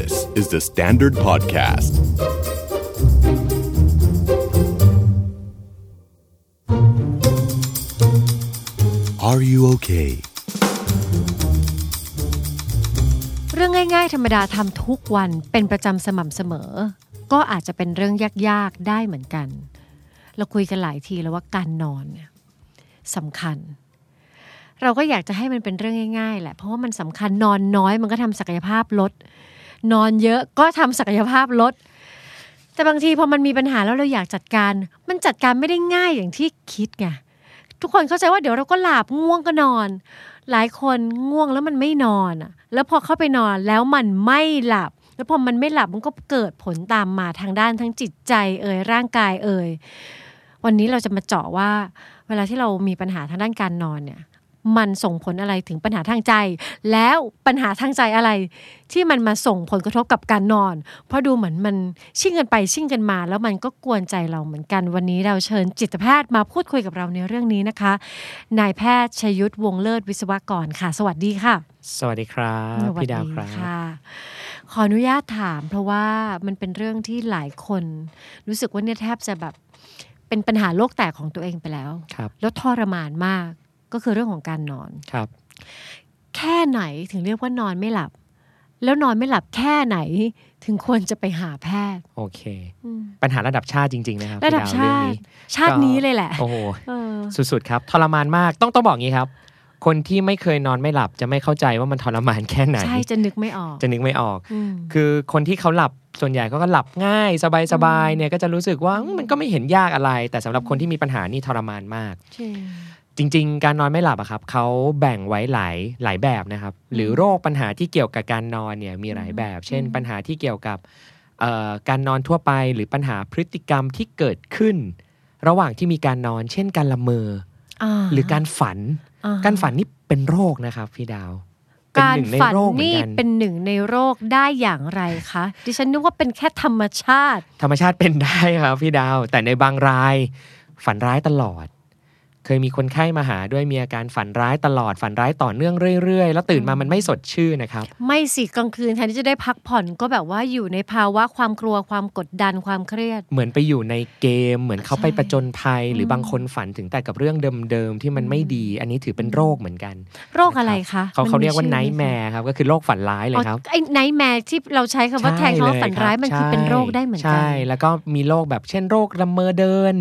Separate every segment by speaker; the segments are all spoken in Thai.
Speaker 1: This is the Standard Podcast. Are you okay?
Speaker 2: เรื่องง่าย ๆ ธรรมดาทำทุกวันเป็นประจำสม่ำเสมอ ก็อาจจะเป็นเรื่องยาก ๆ ได้เหมือนกัน เราคุยกันหลายทีแล้วว่าการนอนเนี่ยสำคัญเราก็อยากจะให้มันเป็นเรื่องง่ายๆ แหละ เพราะว่ามันสำคัญนอนน้อยมันก็ทำศักยภาพลด นอนเยอะก็ทำศักยภาพลด แต่บางทีพอมันมีปัญหาแล้วเราอยากจัดการ มันจัดการไม่ได้ง่ายอย่างที่คิดไงทุกคนเข้าใจว่าเดี๋ยวเราก็หลับง่วงก็นอน หลายคนง่วงแล้วมันไม่นอนอะ แล้วพอเข้าไปนอนแล้วมันไม่หลับ แล้วพอมันไม่หลับมันก็เกิดผลตามมาทางด้านทั้งจิตใจเอ่ยร่างกายเอ่ยวันนี้เราจะมาเจาะว่า เวลาที่เรามีปัญหาทางด้านการนอนเนี่ย มันส่งผลอะไรถึงปัญหาทางใจ แล้วปัญหาทางใจอะไร ที่มันมาส่งผลกระทบกับการนอน เพราะดูเหมือนมันชิ่งกันไปชิ่งกันมา แล้วมันก็กวนใจเราเหมือนกัน วันนี้เราเชิญจิตแพทย์มาพูดคุยกับเราในเรื่องนี้นะคะ นายแพทย์ชยุทธวงศ์เลิศวิศวกรค่ะ สวัสดีค่ะ
Speaker 3: สวัสดีครับ
Speaker 2: สวัส
Speaker 3: พี่ดาว
Speaker 2: ดี
Speaker 3: ครับ
Speaker 2: ค่ะขออนุญาตถาม เพราะว่ามันเป็นเรื่องที่หลายคน รู้สึกว่าเนี่ยแทบจะแบบเป็นปัญหาโลกแตกของตัวเองไปแล้ว
Speaker 3: ครับ
Speaker 2: แล้วทรมานมาก ก็คือเรื่องของการนอน
Speaker 3: ครับ
Speaker 2: แค่ไหนถึงเรียกว่านอนไม่หลับ แล้วนอนไม่หลับแค่ไหนถึงควรจะไปหาแพทย์
Speaker 3: โอเค
Speaker 2: อืม
Speaker 3: ปัญหาระดับชาติจริง ๆ นะครับ
Speaker 2: ระดับ
Speaker 3: พี่ว
Speaker 2: ชา
Speaker 3: เรื่อง
Speaker 2: ติ
Speaker 3: นี้
Speaker 2: ชาตินี้เลยแหละ
Speaker 3: โอ้โห
Speaker 2: เออ
Speaker 3: สุดๆครับ ทรมานมากต้องต้องบอกงี้ครับ คนที่ไม่เคยนอนไม่หลับจะไม่เข้าใจว่ามันทรมานแค่ไหน
Speaker 2: ใช่จะนึกไม่ออก
Speaker 3: จะนึกไม่ออก
Speaker 2: อืม
Speaker 3: คือคนที่เขาหลับส่วนใหญ่ก็หลับง่ายสบายๆเนี่ยก็จะรู้สึกว่าอืมมันก็ไม่เห็นยากอะไร แต่สำหรับคนที่มีปัญหานี่ทรมานมาก
Speaker 2: จริง
Speaker 3: จริง ๆ การนอนไม่หลับอะครับเขาแบ่งไว้หลายหลายแบบนะครับ หรือโรคปัญหาที่เกี่ยวกับการนอนเนี่ยมีหลายแบบ เช่น ปัญหาที่เกี่ยวกับเอ่อการนอนทั่วไป หรือปัญหาพฤติกรรมที่เกิดขึ้น ระหว่างที่มีการนอน เช่น การละเมอาหรือการฝัน
Speaker 2: อ่ฮะ
Speaker 3: การฝันนี่เป็นโรคนะครับพี่ดาวเป็น
Speaker 2: การ
Speaker 3: หนึ่งใน
Speaker 2: ฝัน
Speaker 3: โรคเหมือน
Speaker 2: นี่
Speaker 3: กัน
Speaker 2: เป็นหนึ่งในโรคได้อย่างไรคะดิฉันนึกว่าเป็นแค่ธรรมชาติ
Speaker 3: ธรรมชาติเป็นได้ครับพี่ดาว แต่ในบางรายฝันร้ายตลอด เคยมีคนไข้มาหาด้วยมีอาการฝันร้ายตลอดฝันร้ายต่อเนื่องเรื่อยๆ แล้วตื่นมามันไม่สดชื่นนะครับ
Speaker 2: ไม่สิกลางคืนแทนที่จะได้พักผ่อนก็แบบว่าอยู่ในภาวะความกลัวความกดดันความเครียด
Speaker 3: เหมือนไปอยู่ในเกม เหมือนเขาไป
Speaker 2: ใช่
Speaker 3: ประจนภัย หรืออ
Speaker 2: ม
Speaker 3: บางคนฝันถึงแต่กับเรื่องเดิมๆที่มันไม่ดี อันนี้ถือเป็นโรคเหมือนกัน
Speaker 2: โรคอะไรคะ
Speaker 3: เขา
Speaker 2: มั
Speaker 3: เขาเรียกว่า
Speaker 2: ชื่อ
Speaker 3: night mare ครับก็คือโรคฝันร้ายเลยครับ
Speaker 2: อ๋อไอ้ nightmare ที่เราใช้คำว่าแทนคำว่าฝันร้ายมันคือเป็นโรคได้เหมือนกัน
Speaker 3: ใช่แล้วก็มีโรคแบบเช่นโรคละเมอเดิน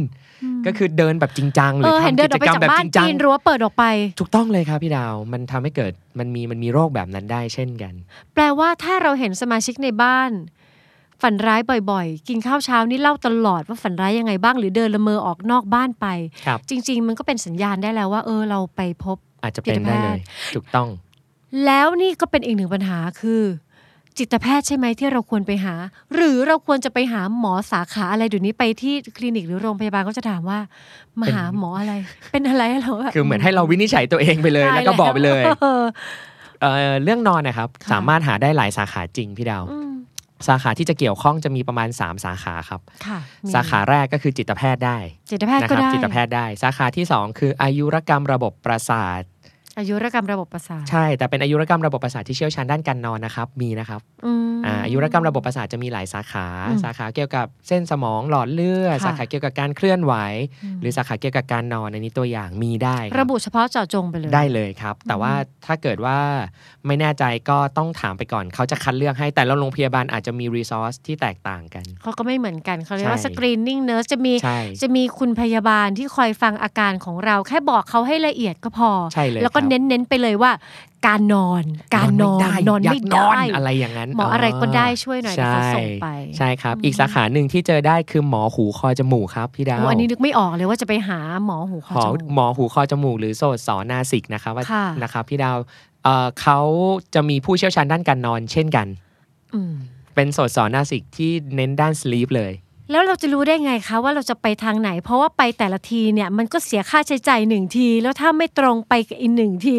Speaker 3: ก็คือเดินแบบจริงจังห
Speaker 2: เอ
Speaker 3: รือ
Speaker 2: อเห็น
Speaker 3: ทำ
Speaker 2: เดิ
Speaker 3: กิ
Speaker 2: นอ
Speaker 3: จ
Speaker 2: อกไป
Speaker 3: กรรม
Speaker 2: จาก
Speaker 3: แบบ
Speaker 2: บ้า
Speaker 3: จ
Speaker 2: น
Speaker 3: ริงจั
Speaker 2: ปี
Speaker 3: ง
Speaker 2: นรั้วเปิดออกไป
Speaker 3: ถูกต้องเลยครับพี่ดาวมันทำให้เกิดมันมีมันมีโรคแบบนั้นได้เช่นกัน
Speaker 2: แปลว่าถ้าเราเห็นสมาชิกในบ้าน ฝันร้ายบ่อยๆ กินข้าวเช้านี่เล่าตลอดว่าฝันร้ายยังไงบ้าง หรือเดินละเมอออกนอกบ้านไป
Speaker 3: ครับ
Speaker 2: จริง ๆ มันก็เป็นสัญญาณได้แล้วว่า เออเราไปพบ
Speaker 3: อาจจะเป็นได้เลย ถูกต้อง
Speaker 2: แล้วนี่ก็เป็นอีกหนึ่งปัญหาคือ จิตแพทย์ใช่ไหมที่เราควรไปหา หรือเราควรจะไปหาหมอสาขาอะไรเดี๋ยวนี้ไปที่คลินิกหรือโรงพยาบาลก็จะถามว่า มาหาหมออะไร เป็นอะไรเราแบบ
Speaker 3: คือเหมือนให้เราวินิจฉัยตัวเองไปเลย แล้วก็บอกไปเลย
Speaker 2: ออ
Speaker 3: เอ่อเรื่องนอนนะครับ
Speaker 2: ค่ะ
Speaker 3: สามารถหาได้หลายสาขาจริงพี่ดาว
Speaker 2: อืม
Speaker 3: สาขาที่จะเกี่ยวข้องจะมีประมาณ 3 สาขาครับ
Speaker 2: ค่ะมี
Speaker 3: สาขาแรกก็คือจิตแพทย์ได้
Speaker 2: จิตแพทย์
Speaker 3: นะ
Speaker 2: ก็
Speaker 3: ครับ
Speaker 2: ได้
Speaker 3: จิตแพทย์ได้ สาขาที่ 2 คืออายุรกรรมระบบประสาท
Speaker 2: อายุรกรรมระบบประสาท
Speaker 3: ใช่ แต่เป็นอายุรกรรมระบบประสาทที่เชี่ยวชาญด้านการนอนนะครับมีนะครับ
Speaker 2: อืม
Speaker 3: อ่าอายุรกรรมระบบประสาทจะมีหลายสาขา
Speaker 2: อืม
Speaker 3: สาขาเกี่ยวกับเส้นสมองหลอดเลือด
Speaker 2: ค่ะ
Speaker 3: สาขาเกี่ยวกับการเคลื่อนไหว
Speaker 2: อืม
Speaker 3: หรือสาขาเกี่ยวกับการนอนอันนี้ตัวอย่างมีได้ค
Speaker 2: ระบุเฉพาะเจาะจงไปเลย
Speaker 3: ได้เลยครับ แต่ว่าถ้าเกิดว่าไม่แน่ใจก็ต้องถามไปก่อนเขาจะคัดเลือกให้แต่ละโรงพยาบาลอาจจะมีรีซอสที่แตกต่างกัน
Speaker 2: เขาก็ไม่เหมือนกันเขาเรียกว่า
Speaker 3: ใช่
Speaker 2: สกรีนนิ่งเน r ร์สจะมี
Speaker 3: ใช่
Speaker 2: จะมีคุณพยาบาลที่คอยฟังอาการของเราแค่บอกเขาให้ละเอียดก็พอ
Speaker 3: ใช่เลย
Speaker 2: แล้วก็
Speaker 3: ครับ
Speaker 2: เน้นๆไปเลยว่า การนอน การนอนนอน
Speaker 3: อยา
Speaker 2: ไม่
Speaker 3: กนอน
Speaker 2: ได้
Speaker 3: อะไรอย่างนั้น
Speaker 2: หมออะไรก็ได้ช่วยหน่อยเดี๋ยว
Speaker 3: ใช่
Speaker 2: เขาส่งไป
Speaker 3: ใช่ครับ อีกสาขาหนึ่งที่เจอได้คือหมอหูคอจมูกครับพี่ดาว
Speaker 2: โอ้อันนี้นึกไม่ออกเลยว่าจะไปหาหมอหูคอ
Speaker 3: หมอ
Speaker 2: จมูก
Speaker 3: หมอหูคอจมูกหรือโสตสอนาสิกนะครับว่า
Speaker 2: ค่ะ
Speaker 3: นะครับพี่ดาวเอ่อเขาจะมีผู้เชี่ยวชาญด้านการนอนเช่นกัน
Speaker 2: อืม
Speaker 3: เป็นโสตสอนาสิกที่เน้นด้านสลีปเลย
Speaker 2: แล้วเราจะรู้ได้ไงคะว่าเราจะไปทางไหน เพราะว่าไปแต่ละทีเนี่ยมันก็เสียค่าใช้จ่ายหนึ่งที แล้วถ้าไม่ตรงไปอีกหนึ่งที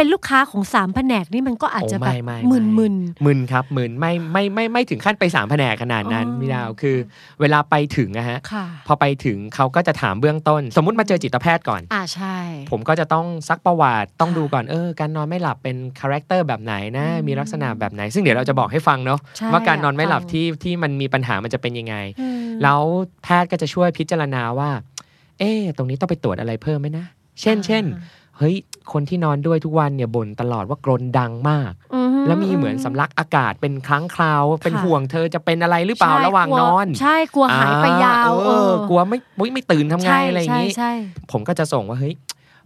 Speaker 2: เป็นลูกค้าของสามแผนกนี่มันก็อาจจะ
Speaker 3: โอ้
Speaker 2: แบบ
Speaker 3: ไม่ไม่
Speaker 2: มึน
Speaker 3: ไม่
Speaker 2: มึน
Speaker 3: มึนครับมึนไม่ไม่ไม่ไม่ถึงขั้นไปสามแผนกขนาดนั้น
Speaker 2: อ๋อ
Speaker 3: พี่ดาวคือ เวลาไปถึงอะฮะ
Speaker 2: ค่ะ
Speaker 3: พอไปถึงเขาก็จะถามเบื้องต้น สมมุติมาเจอจิตแพทย์ก่อน
Speaker 2: อ่าใช่
Speaker 3: ผมก็จะต้องซักประวัติต้อง
Speaker 2: ค่ะ
Speaker 3: ดูก่อนเออการนอนไม่หลับเป็น character แบบไหนนะ
Speaker 2: อืม
Speaker 3: มีลักษณะแบบไหน ซึ่งเดี๋ยวเราจะบอกให้ฟังเนาะ
Speaker 2: ใช่
Speaker 3: ว่าการนอนไม่หลับ
Speaker 2: อยากฟัง
Speaker 3: ที่ที่มันมีปัญหามันจะเป็นยังไง
Speaker 2: อืม
Speaker 3: แล้วแพทย์ก็จะช่วยพิจารณาว่า เอ๊ะตรงนี้ต้องไปตรวจอะไรเพิ่มไหมนะ เช่น
Speaker 2: อ่า
Speaker 3: เช่นเฮ้ย คนที่นอนด้วยทุกวันเนี่ยบ่นตลอดว่ากรนดังมาก
Speaker 2: อื
Speaker 3: แล้วมีเหมือนสำลักอากาศเป็นครั้งคราว เป็น
Speaker 2: ค่ะ
Speaker 3: ห่วงเธอจะเป็นอะไรหรือเปล่า
Speaker 2: ใช่
Speaker 3: ระหว่าง
Speaker 2: กวน
Speaker 3: อน
Speaker 2: ใช่กลัวหายไปยาว
Speaker 3: เออกลัวไม่อุ๊ยไม่ตื่นทำไง
Speaker 2: ใช่
Speaker 3: อะไรอย่าง
Speaker 2: ใช่
Speaker 3: นี้
Speaker 2: ใช่
Speaker 3: ผมก็จะส่งว่าเฮ้ย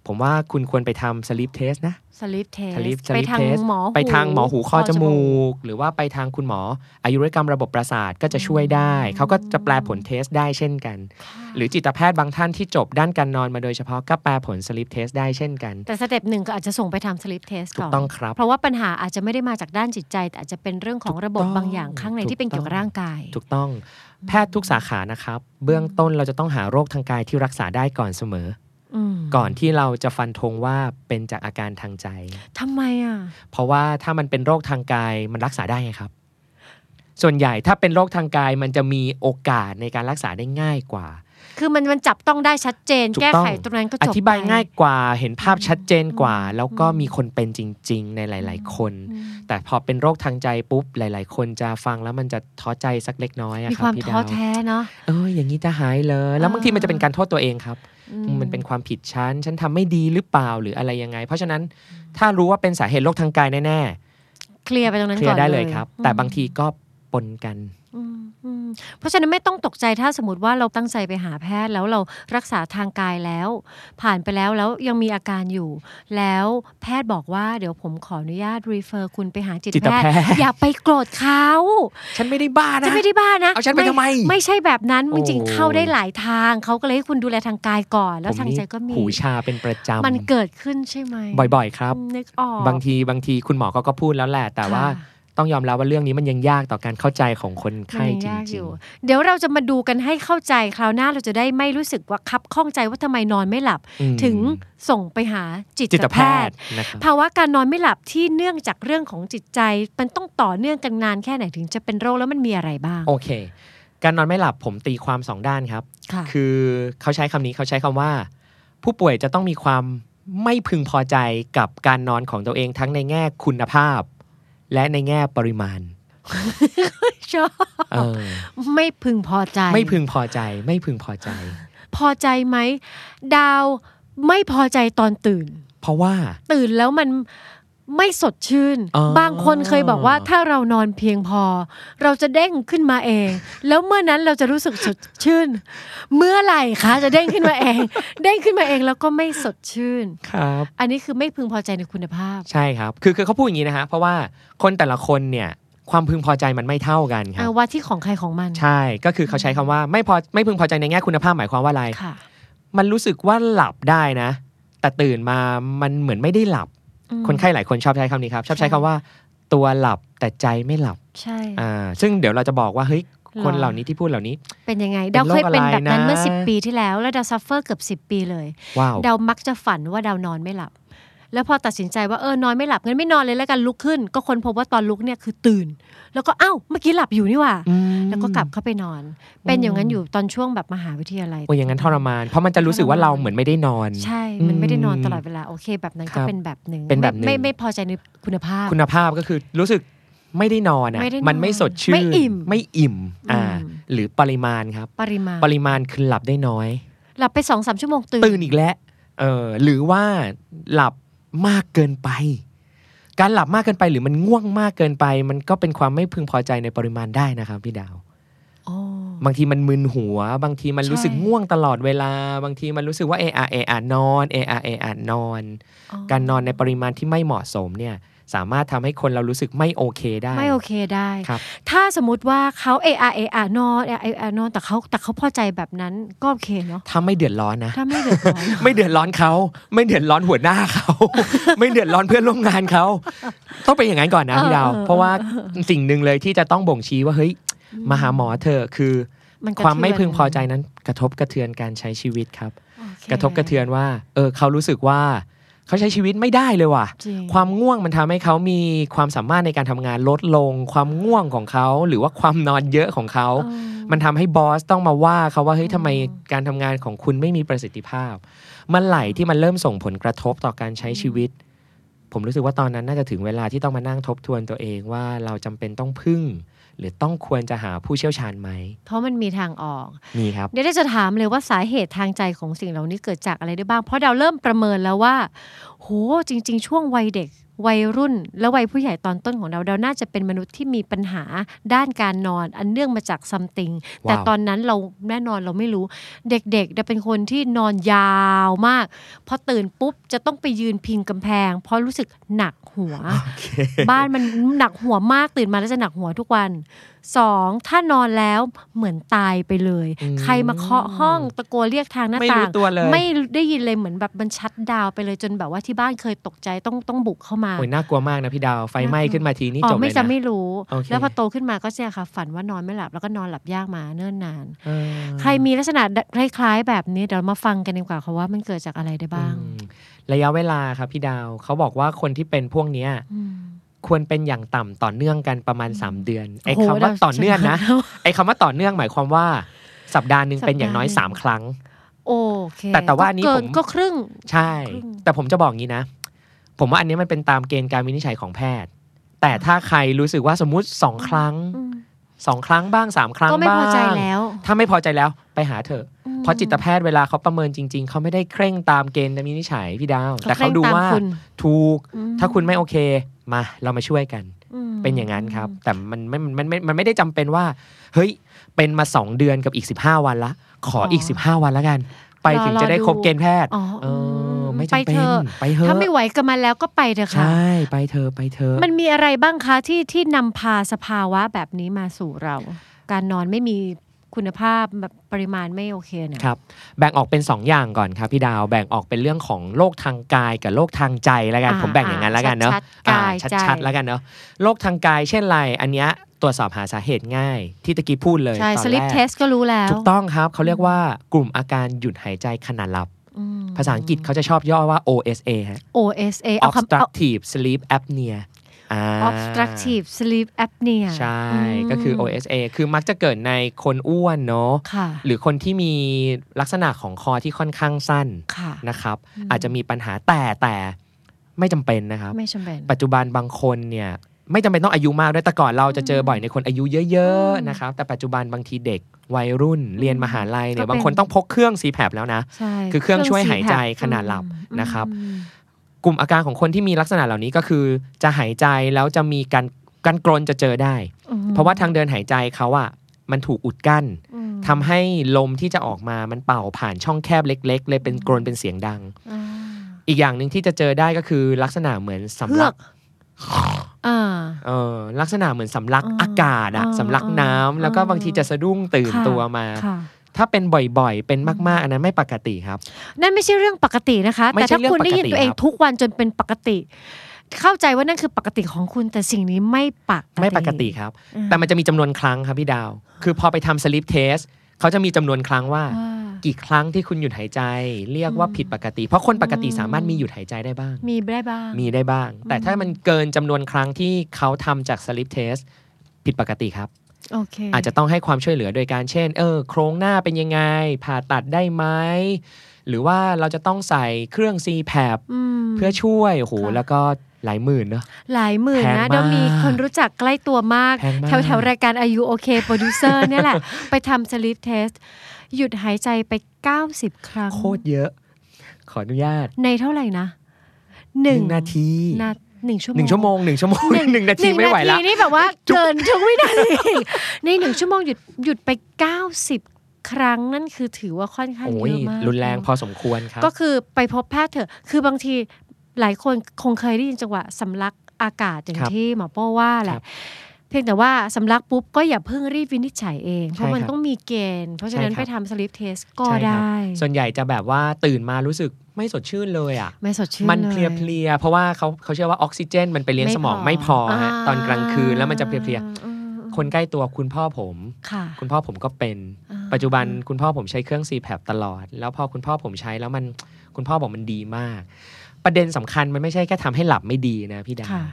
Speaker 3: ผมว่าคุณควรไปทำ sleep test นะ sleep test sleep
Speaker 2: ไปทาง
Speaker 3: test
Speaker 2: หมอ
Speaker 3: ไปทางหมอหูคอจมูก หรือว่าไปทางคุณหมอ อายุรกรรมระบบประสาทก็จะช่วยได้ เขาก็จะแปลผล test ได้เช่นกัน
Speaker 2: ค่ะ
Speaker 3: หรือจิตแพทย์บางท่านที่จบด้านการนอนมาโดยเฉพาะก็แปลผล sleep test ได้เช่นกัน
Speaker 2: แต่ step็ปหนึ่งก็อาจจะส่งไปทำ sleep test
Speaker 3: ถู
Speaker 2: ก่อน
Speaker 3: ต้องครับ
Speaker 2: เพราะว่าปัญหาอาจจะไม่ได้มาจากด้านจิตใจ แต่อาจจะเป็นเรื่องของระบบ
Speaker 3: ถูกต้อง
Speaker 2: บางอย่างข้างในที่เป็นเกี่ยวกับร่างกาย
Speaker 3: ถูกต้องแพทย์ทุกสาขานะครับ เบื้องต้นเราจะต้องหาโรคทางกายที่รักษาได้ก่อนเสมอ
Speaker 2: อืม
Speaker 3: ก่อนที่เราจะฟันธงว่าเป็นจากอาการทางใจ
Speaker 2: ทำไมอะ
Speaker 3: เพราะว่าถ้ามันเป็นโรคทางกายมันรักษาได้ไงครับ ส่วนใหญ่ถ้าเป็นโรคทางกายมันจะมีโอกาสในการรักษาได้ง่ายกว่า
Speaker 2: คือมันมันจับต้องได้ชัดเจน
Speaker 3: ถูก
Speaker 2: แก้
Speaker 3: ต้อง
Speaker 2: ไขตรงนั้นก็จบ
Speaker 3: อธิบาย
Speaker 2: ไป
Speaker 3: ง่ายกว่าเห็นภาพชัดเจนกว่า แล้วก็
Speaker 2: อืม
Speaker 3: มีคนเป็นจริง ๆ ในหลาย ๆ คน
Speaker 2: อืม
Speaker 3: แต่พอเป็นโรคทางใจปุ๊บหลาย ๆ คนจะฟังแล้วมันจะท้อใจสักเล็กน้อยอะ
Speaker 2: มี
Speaker 3: ค
Speaker 2: ครับวาม
Speaker 3: พี่
Speaker 2: ท้อ
Speaker 3: ดาว
Speaker 2: แท้เนาะ
Speaker 3: เอออย่างนี้จะหายเลย แล้วบางที
Speaker 2: อ่ามั
Speaker 3: มันจะเป็นการโทษตัวเองครับ
Speaker 2: อื
Speaker 3: มันเป็นความผิดฉัน ฉันทำไม่ดีหรือเปล่าหรืออะไรยังไง เพราะฉะนั้นถ้ารู้ว่าเป็นสาเหตุโรคทางกายแน่
Speaker 2: เคลียร์ไปตรงนั้น
Speaker 3: ๆเคลี
Speaker 2: ก่
Speaker 3: ย
Speaker 2: อน
Speaker 3: ร์ได้เลยครับ
Speaker 2: อืม
Speaker 3: แต่บางทีก็ปนกัน
Speaker 2: อืมอืม เพราะฉะนั้นไม่ต้องตกใจถ้าสมมติว่าเราตั้งใจไปหาแพทย์แล้วเรารักษาทางกายแล้ว ผ่านไปแล้วแล้วยังมีอาการอยู่ แล้วแพทย์บอกว่าเดี๋ยวผมขออนุญาตรีเฟอร์คุณไปหาจิต
Speaker 3: จิต
Speaker 2: แพท
Speaker 3: แพ
Speaker 2: ย์
Speaker 3: ทย์
Speaker 2: อย่าไปโกรธเขา
Speaker 3: ฉันไม่ได้บ้า
Speaker 2: จะ
Speaker 3: นะ
Speaker 2: ไม่ได้บ้านะ
Speaker 3: เอาฉันไปทำไม
Speaker 2: ไม่ใช่แบบนั้น
Speaker 3: โอ้
Speaker 2: จริงๆเข้าได้หลายทางเขาก็เลยให้คุณดูแลทางกายก่อน แล้ว
Speaker 3: ผม
Speaker 2: ทาง
Speaker 3: นี่
Speaker 2: ใจก็มี
Speaker 3: หูชาเป็นประจำ
Speaker 2: มันเกิดขึ้นใช่ไหม
Speaker 3: บ่อย ๆ ครับ
Speaker 2: นึกออก
Speaker 3: บางทีบางทีคุณหมอเขาก็พูดแล้วแหละแต่ว่า
Speaker 2: ค่ะ
Speaker 3: ต้องยอมรับว่าเรื่องนี้มันยังยากต่อการเข้าใจของคน
Speaker 2: มัน
Speaker 3: ไข้
Speaker 2: ยัง
Speaker 3: จ
Speaker 2: ยากอ
Speaker 3: ริง
Speaker 2: ยู่เดี๋ยวเราจะมาดูกันให้เข้าใจคราวหน้าเราจะได้ไม่รู้สึกว่าคับข้องใจว่าทำไมนอนไม่หลับ
Speaker 3: ๆอืม
Speaker 2: ถึงส่งไปหาจิต
Speaker 3: จิต
Speaker 2: แพ
Speaker 3: แพ
Speaker 2: ท
Speaker 3: ท
Speaker 2: ย์
Speaker 3: ย์นะครับ
Speaker 2: ภาวะการนอนไม่หลับที่เนื่องจากเรื่องของจิตใจ มันต้องต่อเนื่องกันนานแค่ไหนถึงจะเป็นโรคแล้วมันมีอะไรบ้าง
Speaker 3: โอเค การนอนไม่หลับผมตีความสองด้านครับ
Speaker 2: ค่ะ
Speaker 3: คือเขาใช้คำนี้เขาใช้คำว่า ผู้ป่วยจะต้องมีความไม่พึงพอใจกับการนอนของตัวเองทั้งในแง่คุณภาพ และในแง่ปริมาณ
Speaker 2: ชอบ
Speaker 3: เออ
Speaker 2: ไม่พึงพอใจ
Speaker 3: ไม่พึงพอใจ ไม่พึงพอใจ
Speaker 2: พอใจไหม ดาวไม่พอใจตอนตื่น
Speaker 3: เพราะว่า
Speaker 2: ตื่นแล้วมัน ไม่สดชื่น
Speaker 3: อ๋อ
Speaker 2: บางคนเคยบอกว่าถ้าเรานอนเพียงพอ เราจะเด้งขึ้นมาเอง แล้วเมื่อนั้นเราจะรู้สึกสดชื่น เมื่อไหร่คะจะเด้งขึ้นมาเอง เด้งขึ้นมาเองแล้วก็ไม่สดชื่น
Speaker 3: ครับ
Speaker 2: อันนี้คือไม่พึงพอใจในคุณภาพ
Speaker 3: ใช่ครับ คือคือเขาพูดอย่างนี้นะฮะเพราะว่าคนแต่ละคนเนี่ยความพึงพอใจมันไม่เท่ากันครั
Speaker 2: อ่า
Speaker 3: บ
Speaker 2: ว่าที่ของใครของมัน
Speaker 3: ใช่ ก็คือเขาใช้คำว่าไม่พอไม่พึงพอใจในแง่คุณภาพหมายความว่าอะไร
Speaker 2: ค่ะ
Speaker 3: มันรู้สึกว่าหลับได้นะ แต่ตื่นมามันเหมือนไม่ได้หลับ
Speaker 2: อืม
Speaker 3: คนไข้หลายคนชอบใช้คำนี้ครับ ชอบใช้
Speaker 2: ใช่
Speaker 3: คำว่าตัวหลับแต่ใจไม่หลับ
Speaker 2: ใช่
Speaker 3: อ่าซึ่งเดี๋ยวเราจะบอกว่าเฮ้ย
Speaker 2: หรอ
Speaker 3: คนเหล่านี้ที่พูดเหล่านี้
Speaker 2: เป็นยังไง
Speaker 3: เป็น
Speaker 2: ดาวเคยเป็น
Speaker 3: โรคอะไร
Speaker 2: แบบนั้นเมื่อ
Speaker 3: นะ
Speaker 2: สิบปีที่แล้ว แล้วดาว suffer เกือบสิบ10 ปีเลย
Speaker 3: ว้าว
Speaker 2: ดาวมักจะฝันว่าดาวนอนไม่หลับ แล้วพอตัดสินใจว่าเออนอนไม่หลับงั้นไม่นอนเลยแล้วกันลุกขึ้น ก็ค้นพบว่าตอนลุกเนี่ยคือตื่น แล้วก็เอ้าเมื่อกี้หลับอยู่นี่หว่า
Speaker 3: อืม
Speaker 2: แล้วก็กลับเข้าไปนอน เป็นอย่างนั้นอยู่ตอนช่วงแบบมหาวิทยาลัย
Speaker 3: โอ้ยอย่างนั้นทรมาน เพราะมันจะรู้สึกว่าเราเหมือนไม่ได้นอน
Speaker 2: ใช่ มันไม่ได้นอน
Speaker 3: อืม
Speaker 2: ตลอดเวลาโอเค แบบนั้น
Speaker 3: ครั
Speaker 2: ก็
Speaker 3: บ
Speaker 2: เป็นแบบหนึ่ง
Speaker 3: เป็นแบบหนึ่ง
Speaker 2: ไม่ไม่ไม่พอใจในคุณภาพ
Speaker 3: คุณภาพก็คือรู้สึกไม่ได้นอนอะ
Speaker 2: ไม่ได้นอน
Speaker 3: มันไม่สดชื่น
Speaker 2: ไม่อิ่ม
Speaker 3: ไม่อิ่มอ่า
Speaker 2: อืม
Speaker 3: หรือปริมาณครับ
Speaker 2: ปริมาณ
Speaker 3: ปริมาณคือหลับได้น้อย
Speaker 2: หลับไปสองสามชั่วโมงตื่น
Speaker 3: ตื่นอีกแล้วเออหรือว่าหลับ มากเกินไป การหลับมากเกินไปหรือมันง่วงมากเกินไป มันก็เป็นความไม่พึงพอใจในปริมาณได้นะครับพี่ดาว
Speaker 2: โอ้
Speaker 3: บางทีมันมึนหัว บางทีมันรู้สึก
Speaker 2: ใช่
Speaker 3: ง่วงตลอดเวลา บางทีมันรู้สึกว่าเออะเออะนอนเออะเออะนอน
Speaker 2: อ๋อ
Speaker 3: การนอนในปริมาณที่ไม่เหมาะสมเนี่ย สามารถทำให้คนเรารู้สึกไม่โอเคได้
Speaker 2: ไม่โอเคได้
Speaker 3: ครับ
Speaker 2: ถ้าสมมติว่าเขาเออาเออานอนเออาเออานอนแต่เขาแต่เขาพอใจแบบนั้นก็โอเคเนาะ
Speaker 3: ถ้าไม่เดือดร้อนนะ
Speaker 2: ถ้าไม่เดือดร้อน
Speaker 3: ไม่เดือดร้อนเขาไม่เดือดร้อนหัวหน้าเขาไม่เดือดร้อนเพื่อนร่วมงานเขาต้องเป็นอย่างนั้นก่อนนะพี่ดาว
Speaker 2: เออเออ
Speaker 3: เพราะว่าสิ่งหนึ่งเลยที่จะต้องบ่งชี้ว่าเฮ้ยมาหาหมอเธอะคือ
Speaker 2: มัน
Speaker 3: ความไม่พึงพอใจ
Speaker 2: กระเทื
Speaker 3: นั้นกระทบกระเทือนการใช้ชีวิตครับ
Speaker 2: โอเค
Speaker 3: กระทบกระเทือนว่า เออเขารู้สึกว่า เขาใช้ชีวิตไม่ได้เลยว่ะ
Speaker 2: จริง
Speaker 3: ความง่วงมันทำให้เขามีความสามารถในการทำงานลดลง ความง่วงของเขาหรือว่าความนอนเยอะของเขา
Speaker 2: เออ
Speaker 3: มันทำให้บอสต้องมาว่าเขาว่าเฮ้ยทำไมการทำงานของคุณไม่มีประสิทธิภาพ มันไหลที่มันเริ่มส่งผลกระทบต่อการใช้ชีวิต ผมรู้สึกว่าตอนนั้นน่าจะถึงเวลาที่ต้องมานั่งทบทวนตัวเองว่าเราจำเป็นต้องพึ่ง หรือต้องควรจะหาผู้เชี่ยวชาญไหม
Speaker 2: เพราะมันมีทางออก
Speaker 3: มีครับ
Speaker 2: เดี๋ยวได้จะถามเลยว่าสาเหตุทางใจของสิ่งเหล่านี้เกิดจากอะไรได้บ้าง เพราะเราเริ่มประเมินแล้วว่า โห จริง ๆ ช่วงวัยเด็ก วัยรุ่นและวัยผู้ใหญ่ตอนต้นของเราเราน่าจะเป็นมนุษย์ที่มีปัญหาด้านการนอน อันเนื่องมาจากซัมติงแต่
Speaker 3: ว้าว
Speaker 2: ตอนนั้นเราแน่นอนเราไม่รู้ เด็กๆจะเป็นคนที่นอนยาวมาก พอตื่นปุ๊บจะต้องไปยืนพิงกำแพง เพราะรู้สึกหนักหัวบ้านมันหนักหัวมากตื่นมาแล้วจะหนักหัวทุกวัน สองถ้านอนแล้วเหมือนตายไปเลย
Speaker 3: อืม
Speaker 2: ใครมาเคาะห้องตะโกนเรียกทางหน้า
Speaker 3: ไม่
Speaker 2: ต่า
Speaker 3: รู้
Speaker 2: ง
Speaker 3: ตัวเลย
Speaker 2: ไม่ได้ยินเลยเหมือนแบบมันชัดดาวน์ไปเลยจนแบบว่าที่บ้านเคยตกใจต้องต้องบุกเข้ามา
Speaker 3: โอ้ยน่ากลัวมากนะพี่ดาวไฟไหม้ขึ้นมาทีนี่
Speaker 2: อ๋
Speaker 3: จ
Speaker 2: อบ
Speaker 3: เล
Speaker 2: ไม่
Speaker 3: ย
Speaker 2: จะ
Speaker 3: นะ
Speaker 2: ไม่รู้
Speaker 3: โอเค
Speaker 2: แล้วพอโตขึ้นมาก็จะค่ะฝันว่านอนไม่หลับแล้วก็นอนหลับยากมาเนิ่นนาน
Speaker 3: เออ
Speaker 2: ใครมีลักษณะคล้ายๆ แบบนี้เดี๋ยวมาฟังกันดีกว่าค่ะว่ามันเกิดจากอะไรได้บ้าง
Speaker 3: อืมระยะเวลาครับพี่ดาวเขาบอกว่าคนที่เป็นพวกเนี้ย
Speaker 2: อืม
Speaker 3: ควรเป็นอย่างต่ำต่อเนื่องกันประมาณ 3 เดือนไอ้
Speaker 2: โอ้โห
Speaker 3: คำว่าต่อเนื่องนะ
Speaker 2: เรา
Speaker 3: ไอ้คำว่าต่อเนื่องหมายความว่าสัปดาห์หนึ่ง
Speaker 2: สัปดาห์
Speaker 3: เป็นอย่างน้อย
Speaker 2: หนึ่ง
Speaker 3: 3ครั้ง
Speaker 2: โอเค
Speaker 3: แต่แต่ว่าอันนี้
Speaker 2: ก็เกิ
Speaker 3: ผม
Speaker 2: ก็ครึ่ง
Speaker 3: ใช่
Speaker 2: ครึ่ง
Speaker 3: แต่ผมจะบอกงี้นะ ผมว่าอันนี้มันเป็นตามเกณฑ์การวินิจฉัยของแพทย์ แต่ถ้าใครรู้สึกว่าสมมุติสองครั้ง
Speaker 2: อืม
Speaker 3: สองครั้งบ้างสามครั้ง
Speaker 2: ก็ไม่พอใจ
Speaker 3: บ้าง
Speaker 2: แล้ว
Speaker 3: ถ้าไม่พอใจแล้วไปหาเถอะ
Speaker 2: อืม
Speaker 3: เพราะจิตแพทย์เวลาเขาประเมินจริง ๆ เขาไม่ได้เคร่งตามเกณฑ์วินิจฉัยพี่ดาว แต่เขาดู
Speaker 2: คร่งตม
Speaker 3: ว่า
Speaker 2: คุณ
Speaker 3: ถูก
Speaker 2: อืม
Speaker 3: ถ้าคุณไม่โอเค มาเรามาช่วยกัน
Speaker 2: อืม
Speaker 3: เป็นอย่างนั้นครับ แต่มันไม่มันมันมันมันไม่ได้จำเป็นว่า เฮ้ย เป็นมาสองเดือนกับอีก 15 วันละ ขออีก 15 วันแล้วกัน ไปถึงจะได้ครบเกณฑ์แพทย์
Speaker 2: อ๋อ
Speaker 3: เออไม่
Speaker 2: ไป
Speaker 3: จำเป็
Speaker 2: เถ
Speaker 3: น
Speaker 2: อะ
Speaker 3: ไปเถอะ
Speaker 2: ถ้าไม่ไหวกับมันแล้วก็ไปเถอะ
Speaker 3: ใช
Speaker 2: ค่ะ่
Speaker 3: ไปเถอะไปเถอะ
Speaker 2: มันมีอะไรบ้างคะที่ที่นำพาสภาวะแบบนี้มาสู่เรา การนอนไม่มี คุณภาพแบบปริมาณไม่โอเคเนี่ย
Speaker 3: ครับแบ่งออกเป็น 2 อย่างก่อนครับพี่ดาวแบ่งออกเป็นเรื่องของโรคทางกายกับโรคทางใจแล้วกัน
Speaker 2: อ่า
Speaker 3: ผมแบ่งอย่างนั้นแล้วกันเนาะ
Speaker 2: ชัดๆกาย
Speaker 3: อ่
Speaker 2: ใจ
Speaker 3: ชัดๆแล้วกันเนาะโรคทางกายเช่นไรอันเนี้ยตรวจสอบหาสาเหตุง่าย ที่ตะกี้พูดเลย
Speaker 2: ใช่
Speaker 3: ตอน
Speaker 2: สลิป
Speaker 3: แรก
Speaker 2: เทสก็รู้แล้ว
Speaker 3: ถูกต้องครับเขาเรียกว่ากลุ่มอาการหยุดหายใจขณะหลับ
Speaker 2: อืม
Speaker 3: ภาษาอังกฤษเขาจะชอบย่อว่า OSA ฮะ
Speaker 2: OSA เอาคำเอา
Speaker 3: obstructive sleep apnea อ่า
Speaker 2: obstructive sleep apnea
Speaker 3: ใช่
Speaker 2: ม
Speaker 3: ก็คือ OSA คือมักจะเกิดในคนอ้วนเนาะ
Speaker 2: ค่ะ
Speaker 3: หรือคนที่มีลักษณะของคอที่ค่อนข้างสั้น
Speaker 2: ค่ะ
Speaker 3: นะครับ อาจจะมีปัญหาแต่แต่ไม่จำเป็นนะครับ
Speaker 2: ไม่จำเป็น
Speaker 3: ปัจจุบันบางคนเนี่ยไม่จำเป็นต้องอายุมากด้วยแต่ก่อนเราจะเจอบ่อยในคนอายุเยอะ
Speaker 2: อืม
Speaker 3: ๆนะครับ แต่ปัจจุบันบางทีเด็กวัยรุ่นเรียนมหาลัยเนี่
Speaker 2: ก็
Speaker 3: ย
Speaker 2: เป็น
Speaker 3: บางคนต้องพกเครื่อง CPAP แล้วนะ
Speaker 2: ใช่
Speaker 3: คือเครื่องช่วยหายใจ
Speaker 2: CPAP
Speaker 3: ขณะหลับ
Speaker 2: อืม
Speaker 3: นะครับ
Speaker 2: อืม
Speaker 3: กลุ่มอาการของคนที่มีลักษณะเหล่านี้ก็คือ จะหายใจแล้วจะมีการการกรนจะเจอได้
Speaker 2: อืม
Speaker 3: เพราะว่าทางเดินหายใจเขาอะมันถูกอุดกั้น
Speaker 2: อืม
Speaker 3: ทำให้ลมที่จะออกมามันเป่าผ่านช่องแคบเล็ก ๆ เลยเป็นกรนเป็นเสียงดัง
Speaker 2: อ่า
Speaker 3: อีกอย่างหนึ่งที่จะเจอได้ก็คือลักษณะเหมือนสำ
Speaker 2: เฮื
Speaker 3: ลั
Speaker 2: อกกอ่า
Speaker 3: เออลักษณะเหมือนสำลัก
Speaker 2: อ่า
Speaker 3: อากาศอะ
Speaker 2: อ่า
Speaker 3: สำลักน้ำแล้วก็
Speaker 2: อ่า
Speaker 3: บางทีจะสะดุ้งตื่น
Speaker 2: ค่ะ
Speaker 3: ตัวมา
Speaker 2: ค่ะ
Speaker 3: ถ้าเป็นบ่อยๆ เป็นมากๆ อันนั้นไม่ปกติครับ
Speaker 2: นั่นไม่ใช่เรื่องปกตินะคะ
Speaker 3: ไม่
Speaker 2: แต่
Speaker 3: ใช่
Speaker 2: ถ้าคุณได้ยิน
Speaker 3: เรื่องปกติ
Speaker 2: ตัวเอง
Speaker 3: ครับ
Speaker 2: ทุกวันจนเป็นปกติ เข้าใจว่านั่นคือปกติของคุณแต่สิ่งนี้ไม่ปกติ
Speaker 3: ไม่ปกติครับ
Speaker 2: อืม
Speaker 3: แต่มันจะมีจำนวนครั้งครับพี่ดาว คือพอไปทำ sleep test เขาจะมีจำนวนครั้งว่า
Speaker 2: ว่า
Speaker 3: กี่ครั้งที่คุณหยุดหายใจ เรียกว่าผิดปกติ เพราะคนปกติ
Speaker 2: อืม
Speaker 3: สามารถมีหยุดหายใจได้บ้าง
Speaker 2: มีได้บ้าง
Speaker 3: มีได้บ้าง แต่ถ้ามันเกินจำนวนครั้งที่เขาทำจาก sleep test ผิดปกติครับ
Speaker 2: โอเค
Speaker 3: อาจจะต้องให้ความช่วยเหลือโดยการเช่น เออ โครงหน้าเป็นยังไง ผ่าตัดได้ไหมหรือว่าเราจะต้องใส่เครื่อง CPAP
Speaker 2: ม
Speaker 3: เพื่อช่วยโอ้โห
Speaker 2: ค่ะ
Speaker 3: แล้วก็หลายหมื่นเนอะ
Speaker 2: หลายหมื่น
Speaker 3: แพง
Speaker 2: นะ
Speaker 3: มาก
Speaker 2: เดี๋ยวมีคนรู้จักใกล้ตัวมาก
Speaker 3: แพงมาก
Speaker 2: แถวแถวๆรายการอายุโอเคโปรดิวเซอร์เนี่ยแหละ ไปทำ sleep test หยุดหายใจไป 90 ครั้ง
Speaker 3: โคตรเยอะ ขออนุญาต
Speaker 2: ในเท่าไหร่นะ
Speaker 3: หนึ่งนาที
Speaker 2: นา หนึ่งชั่วโมง
Speaker 3: หนึ่งชั่วโมงหนึ่งชั่วโมงหนึ่งนาทีไม่ไหว
Speaker 2: นึ่ง
Speaker 3: ละ
Speaker 2: นาทีนี่แบบว่าเกินทุกวินาทีในหนึ่งชั่วโมงหยุดหยุดไป90ครั้งนั่นคือถือว่าค่อนข้าง
Speaker 3: โอ้
Speaker 2: เย
Speaker 3: ย
Speaker 2: อะมาก
Speaker 3: รุนแรง
Speaker 2: เอะ
Speaker 3: พอสมควรครับ
Speaker 2: ก็คือไปพบแพทย์เถอะ คือบางทีหลายคนคงเคยได้ยินจังหวะสำลักอากาศอย่าง
Speaker 3: ครับ
Speaker 2: ที่หมอโป้ว่าแห
Speaker 3: ครั
Speaker 2: ละ
Speaker 3: บ
Speaker 2: เพียงแต่ว่าสำลักปุ๊บก็อย่าเพิ่งรีบวินิจฉัยเอง เพราะ
Speaker 3: ใช่
Speaker 2: มัน
Speaker 3: ครับ
Speaker 2: ต้องมีเกณฑ์ เพราะฉะนั้น
Speaker 3: ใช่ค
Speaker 2: ไป
Speaker 3: รับ
Speaker 2: ทำ sleep test ก็
Speaker 3: ใช่ครับ
Speaker 2: ได้
Speaker 3: ส่วนใหญ่จะแบบว่าตื่นมารู้สึกไม่สดชื่นเลยอะ
Speaker 2: ไม่สดชื่น
Speaker 3: มันเพลียเพลียๆเพราะว่าเขาเขาเชื่อว่าออกซิเจน มันไปเลี้ยงสมองไม่พอฮะตอนกลางคืนแล้วมันจะเพลียเพลีย
Speaker 2: อืม
Speaker 3: ๆคนใกล้ตัวคุณพ่อผม
Speaker 2: ค่ะ
Speaker 3: คุณพ่อผมก็เป็น
Speaker 2: อ่า
Speaker 3: ปัจจุบันคุณพ่อผมใช้เครื่อง CPAP ตลอด แล้วพอคุณพ่อผมใช้แล้วมันคุณพ่อบอกมันดีมาก ประเด็นสำคัญมันไม่ใช่แค่ทำให้หลับไม่ดีนะพี่ดา
Speaker 2: ค่ะ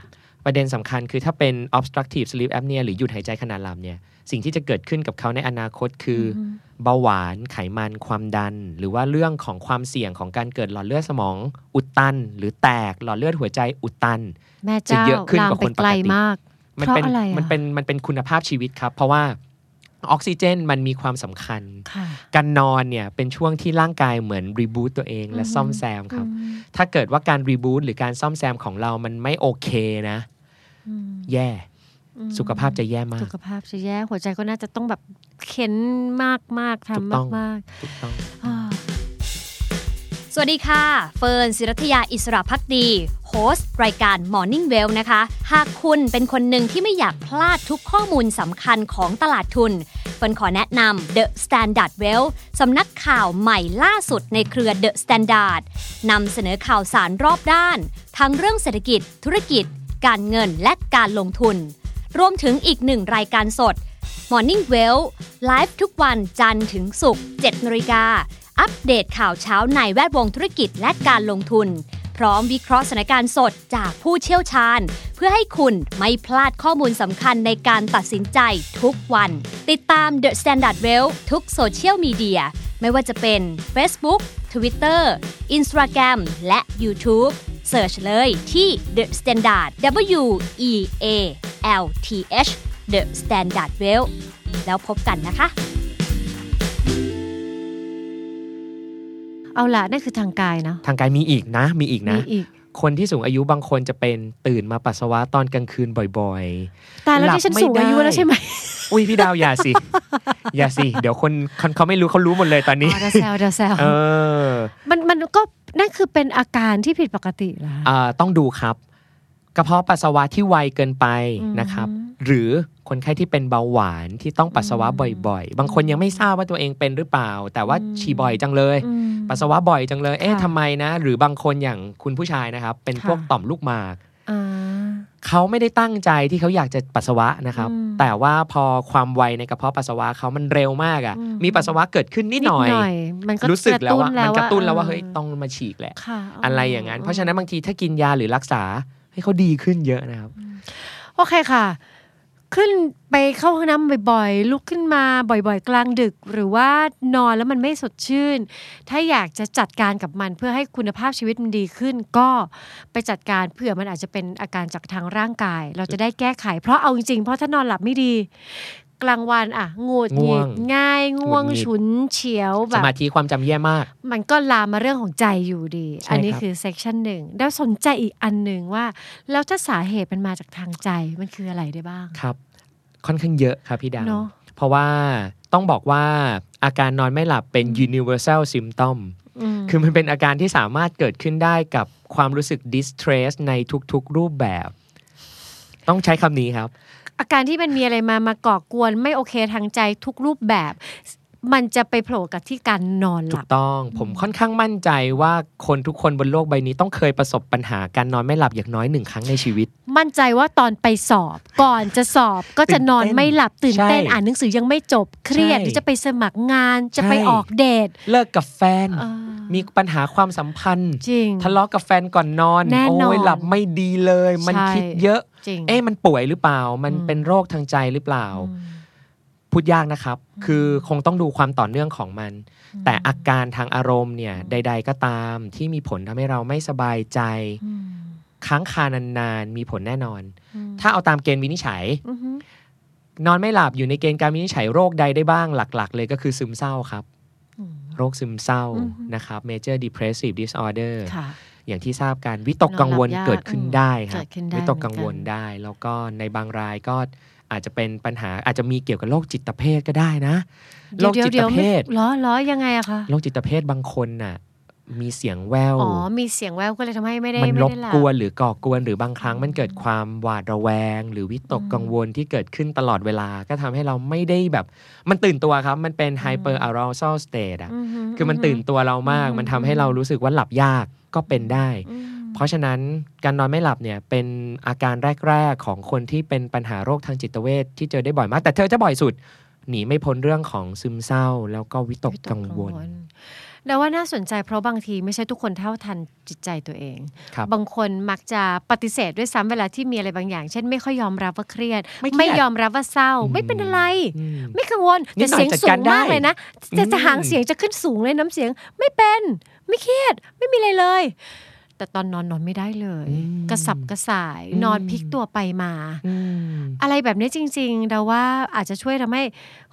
Speaker 3: ประเด็นสำคัญคือถ้าเป็น obstructive sleep apnea หรือหยุดหายใจขณะหลับเนี่ยสิ่งที่จะเกิดขึ้นกับเขาในอนาคตคืออเบาหวานไขมันความดัน หรือว่าเรื่องของความเสี่ยงของการเกิดหลอดเลือดสมองอุดตันหรือแตกหลอดเลือดหัวใจอุดตัน
Speaker 2: แม่เจ้า
Speaker 3: จะเยอะขึ้น
Speaker 2: ลาม
Speaker 3: กว่า
Speaker 2: ไป
Speaker 3: คนปกติ
Speaker 2: ไกลมาก
Speaker 3: มัน
Speaker 2: เพราะ
Speaker 3: เป็น
Speaker 2: อะไรอะ
Speaker 3: มันเป็นมันเป็นคุณภาพชีวิตครับ เพราะว่า ออกซิเจนมันมีความสำคัญ
Speaker 2: ค่ะ
Speaker 3: การนอนเนี่ยเป็นช่วงที่ร่างกายเหมือนรีบูตตัวเองและ
Speaker 2: อือฮึ
Speaker 3: ซ่อมแซมครับ
Speaker 2: อืม
Speaker 3: ถ้าเกิดว่าการรีบูตหรือการซ่อมแซมของเรามันไม่โอเคนะ
Speaker 2: อืม
Speaker 3: แย่
Speaker 2: อืม
Speaker 3: สุขภาพจะแย่มา
Speaker 2: สุ
Speaker 3: ก
Speaker 2: ขภาพจะแย่หัวใจก็น่าจะต้องแบบเข็นมากมากๆ
Speaker 3: ถูก
Speaker 2: ทำ
Speaker 3: ต้
Speaker 2: มา
Speaker 3: อกง
Speaker 2: มาก
Speaker 3: ถูกต้อง
Speaker 2: ๆอ่า
Speaker 4: สวัสดีค่ะ เฟิร์นศิรัทยาอิสระพักดี host รายการ Morning Wealth นะคะ หากคุณเป็นคนหนึ่งที่ไม่อยากพลาดทุกข้อมูลสำคัญของตลาดทุนเฟินขอแนะนำ The Standard Wealth สำนักข่าวใหม่ล่าสุดในเครือ The Standard นำเสนอข่าวสารรอบด้าน ทั้งเรื่องเศรษฐกิจ ธุรกิจ การเงินและการลงทุน รวมถึงอีกหนึ่งรายการสด Morning Well ไลฟ์ทุกวันจันทร์ถึงศุกร์7นาฬิกาอัปเดตข่าวเช้าในแวดวงธุรกิจและการลงทุน ร้อมวิเคราะห์สถานการณ์สดจากผู้เชี่ยวชาญ เพื่อให้คุณไม่พลาดข้อมูลสำคัญในการตัดสินใจทุกวัน ติดตาม The Standard Well ทุกโซเชียลมีเดียไม่ว่าจะเป็น Facebook Twitter Instagram และ YouTube Search เลยที่ The Standard W E A L T H The Standard Well แล้วพบกันนะคะ
Speaker 2: เอาละนั่นคือทางกายเนาะ
Speaker 3: ทางกายมีอีกนะ มีอีก
Speaker 2: มี
Speaker 3: นะ
Speaker 2: อีก
Speaker 3: คนที่สูงอายุบางคนจะเป็นตื่นมาปัสสาวะตอนกลางคืนบ่อย
Speaker 2: แต่แล้ว
Speaker 3: หลับ
Speaker 2: ที่ฉัน
Speaker 3: ไม่
Speaker 2: สูงอายุ
Speaker 3: ได้
Speaker 2: แล้วใช่ไหม
Speaker 3: ๆอุ้ยพี่ดาวอย่าสิ อย่าสิ เดี๋ยวคนคนเขาไม่รู้เขารู้หมดเลยตอนนี้
Speaker 2: อ๋อเดาแซวเดาแซว
Speaker 3: เออ
Speaker 2: มันมันก็นั่นคือเป็นอาการที่ผิดปกติเหรอคะ
Speaker 3: อ่าต้องดูครับ กระเพาะปัสสาวะที่ไวเกินไป
Speaker 2: อืม
Speaker 3: นะครับ หรือคนไข้ที่เป็นเบาหวานที่ต้องปัสสาวะบ่อย ๆ บางคนยังไม่ทราบว่าตัวเองเป็นหรือเปล่า แต่ว่าฉี่บ่อยจังเลย
Speaker 2: อืม
Speaker 3: ปัสสาวะบ่อยจังเลย เอ๊ะ
Speaker 2: ค่ะ
Speaker 3: ทำไมนะ หรือบางคนอย่างคุณผู้ชายนะครับ เป็น
Speaker 2: ค่ะ
Speaker 3: พวกต่อมลูกหมาก
Speaker 2: อ่า
Speaker 3: เขาไม่ได้ตั้งใจที่เขาอยากจะปัสสาวะนะครับ
Speaker 2: อืม
Speaker 3: แต่ว่าพอความไวในกระเพาะปัสสาวะเขามันเร็วมากอะ่ะ
Speaker 2: อืม
Speaker 3: มีปัสสาวะเกิดขึ้นนิดหน่อย
Speaker 2: มันก็
Speaker 3: รู้สึกแล้วว่ามันกระตุ้นแล้วว่า
Speaker 2: ออ
Speaker 3: เฮ้ยต้องมาฉีกแหละ
Speaker 2: ค่ะ
Speaker 3: อะไรอย่างนั้น เพราะฉะนั้นบางทีถ้ากินยาหรือรักษาให้เขาดีขึ้นเยอะนะครับ
Speaker 2: โอเคค่ะ ขึ้นไปเข้าห้องน้ำบ่อยๆ ลุกขึ้นมาบ่อยๆ กลางดึก หรือว่านอนแล้วมันไม่สดชื่น ถ้าอยากจะจัดการกับมันเพื่อให้คุณภาพชีวิตมันดีขึ้น ก็ไปจัดการเผื่อมันอาจจะเป็นอาการจากทางร่างกาย เราจะได้แก้ไข เพราะเอาจริงๆเพราะถ้านอนหลับไม่ดี กลางวันอะงดหงิด
Speaker 3: ง่วง
Speaker 2: ง่ายง่วง
Speaker 3: หงุดหงิด
Speaker 2: ฉุนเฉียวแบ
Speaker 3: ส
Speaker 2: บ
Speaker 3: มาธิความจำแย่มาก
Speaker 2: มันก็ลามมาเรื่องของใจอยู่ดี
Speaker 3: ใช่
Speaker 2: อันนี้
Speaker 3: ครับ
Speaker 2: คือเซกชันหนึ่งแล้วสนใจอีกอันหนึ่งว่า แล้วถ้าสาเหตุมันมาจากทางใจมันคืออะไรได้บ้าง
Speaker 3: ครับ ค่อนข้างเยอะครับพี่ดาว
Speaker 2: เนอะ
Speaker 3: เพราะว่าต้องบอกว่าอาการนอนไม่หลับเป็น universal symptom
Speaker 2: ม
Speaker 3: คือมันเป็นอาการที่สามารถเกิดขึ้นได้กับความรู้สึก distress ในทุกๆรูปแบบ ต้องใช้คำนี้ครับ
Speaker 2: อาการที่มันมีอะไรมามาก่อกวนไม่โอเคทางใจทุกรูปแบบ มันจะไปโผล่กับที่การนอนห
Speaker 3: ถู
Speaker 2: ลั
Speaker 3: ก
Speaker 2: บ
Speaker 3: ต้อง ผมค่อนข้างมั่นใจว่าคนทุกคนบนโลกใบนี้ต้องเคยประสบปัญหาการนอนไม่หลับอย่างน้อยหนึ่งครั้งในชีวิต
Speaker 2: มั่นใจว่าตอนไปสอบ ก่อนจะสอบก็จะนอนไม่หลับตื่นเต้น
Speaker 3: ใช่
Speaker 2: อ่านหนังสือยังไม่จบเครียด
Speaker 3: ใช่
Speaker 2: หรือจะไปสมัครงานจะไป
Speaker 3: ใช่
Speaker 2: ออกเดท
Speaker 3: เลิกกับแฟน
Speaker 2: เออ
Speaker 3: มีปัญหาความสัมพันธ์
Speaker 2: จริง
Speaker 3: ทะเลาะกับแฟนก่อนนอน
Speaker 2: แน่นอน
Speaker 3: โอ้ยหลับไม่ดีเลย มัน
Speaker 2: ใช่
Speaker 3: คิดเยอะ
Speaker 2: จริง
Speaker 3: เอ๊ะมันป่วยหรือเปล่า มัน
Speaker 2: อืม
Speaker 3: เป็นโรคทางใจหรือเปล่า
Speaker 2: อืม
Speaker 3: พูดยากนะครับ คือคงต้องดูความต่อเนื่องของมัน แต่อาการทางอารมณ์เนี่ยใด ๆ ก็ตามที่มีผลทำให้เราไม่สบายใจ
Speaker 2: อืม
Speaker 3: ค้างคานานๆ มีผลแน่นอน
Speaker 2: อืม
Speaker 3: ถ้าเอาตามเกณฑ์วินิจฉัย
Speaker 2: อือฮึ
Speaker 3: นอนไม่หลับอยู่ในเกณฑ์การวินิจฉัยโรคใดได้บ้างหลัก ๆ เลยก็คือซึมเศร้าครับ
Speaker 2: อืม
Speaker 3: โรคซึมเศร้า
Speaker 2: อือฮึ
Speaker 3: นะครับ major depressive disorder
Speaker 2: ค่ะ
Speaker 3: อย่างที่ทราบกันวิตกกังวล
Speaker 2: นอนหลับยาก
Speaker 3: เกิดขึ้นได้ครั
Speaker 2: เกิ
Speaker 3: บ
Speaker 2: ดขึ้นได้
Speaker 3: วิตกกังวล
Speaker 2: เหมือนกัน
Speaker 3: ได้ แล้วก็ในบางรายก็ อาจจะเป็นปัญหาอาจจะมีเกี่ยวกับโรคจิตเภทก็ได้นะโรคจิตเภท
Speaker 2: ล้อล้อยังไงอะคะ
Speaker 3: โรคจิตเภทบางคนน่ะมีเสียงแวว
Speaker 2: อ๋อ มีเสียงแววก็เลยทำให้ไม่ได้
Speaker 3: มัน
Speaker 2: ไม่
Speaker 3: รบ
Speaker 2: ได้หลับ
Speaker 3: กวนหรือก่อกวนหรือบางครั้งมันเกิดความหวาดระแวง หรือวิตก
Speaker 2: อืม
Speaker 3: กังวลที่เกิดขึ้นตลอดเวลาก็ทำให้เราไม่ได้แบบ มันตื่นตัวครับ มันเป็น hyper arousal state อะ
Speaker 2: อืฮึ
Speaker 3: คือมันตื่นตัวเรามาก
Speaker 2: อืม
Speaker 3: มันทำให้เรารู้สึกว่าหลับยากก็เป็นได้
Speaker 2: อืม
Speaker 3: เพราะฉะนั้นการนอนไม่หลับเนี่ยเป็นอาการแรก ๆ ของคนที่เป็นปัญหาโรคทางจิตเวชที่เจอได้บ่อยมาก แต่เธอจะบ่อยสุด หนีไม่พ้นเรื่องของซึมเศร้า แล้วก็วิตกกังวล
Speaker 2: แต่ว่าน่าสนใจเพราะบางทีไม่ใช่ทุกคนเท่าทันจิตใจตัวเอง
Speaker 3: ครับ
Speaker 2: บางคนมักจะปฏิเสธด้วยซ้ำเวลาที่มีอะไรบางอย่าง เช่นไม่ค่อยยอมรับว่าเครียด
Speaker 3: ไม่เครียด
Speaker 2: ยอมรับว่าเศร้า
Speaker 3: อืม
Speaker 2: ไม่เป็นอะไร
Speaker 3: อืม
Speaker 2: ไม่กังวล
Speaker 3: นิ
Speaker 2: แต่
Speaker 3: ดหน่อย
Speaker 2: เสียงสู
Speaker 3: จัดการ
Speaker 2: ง
Speaker 3: ได้
Speaker 2: มากเลยนะจะจะ
Speaker 3: อืม
Speaker 2: หางเสียงจะขึ้นสูงเลยน้ำเสียงไม่เป็น ไม่เครียด ไม่มีอะไรเลย แต่ตอนนอนนอนไม่ได้เลย
Speaker 3: อืม
Speaker 2: กระสับกระส่าย
Speaker 3: อืม
Speaker 2: นอนพลิกตัวไปมา
Speaker 3: อืม
Speaker 2: อะไรแบบนี้จริง ๆ เราว่าอาจจะช่วยทำให้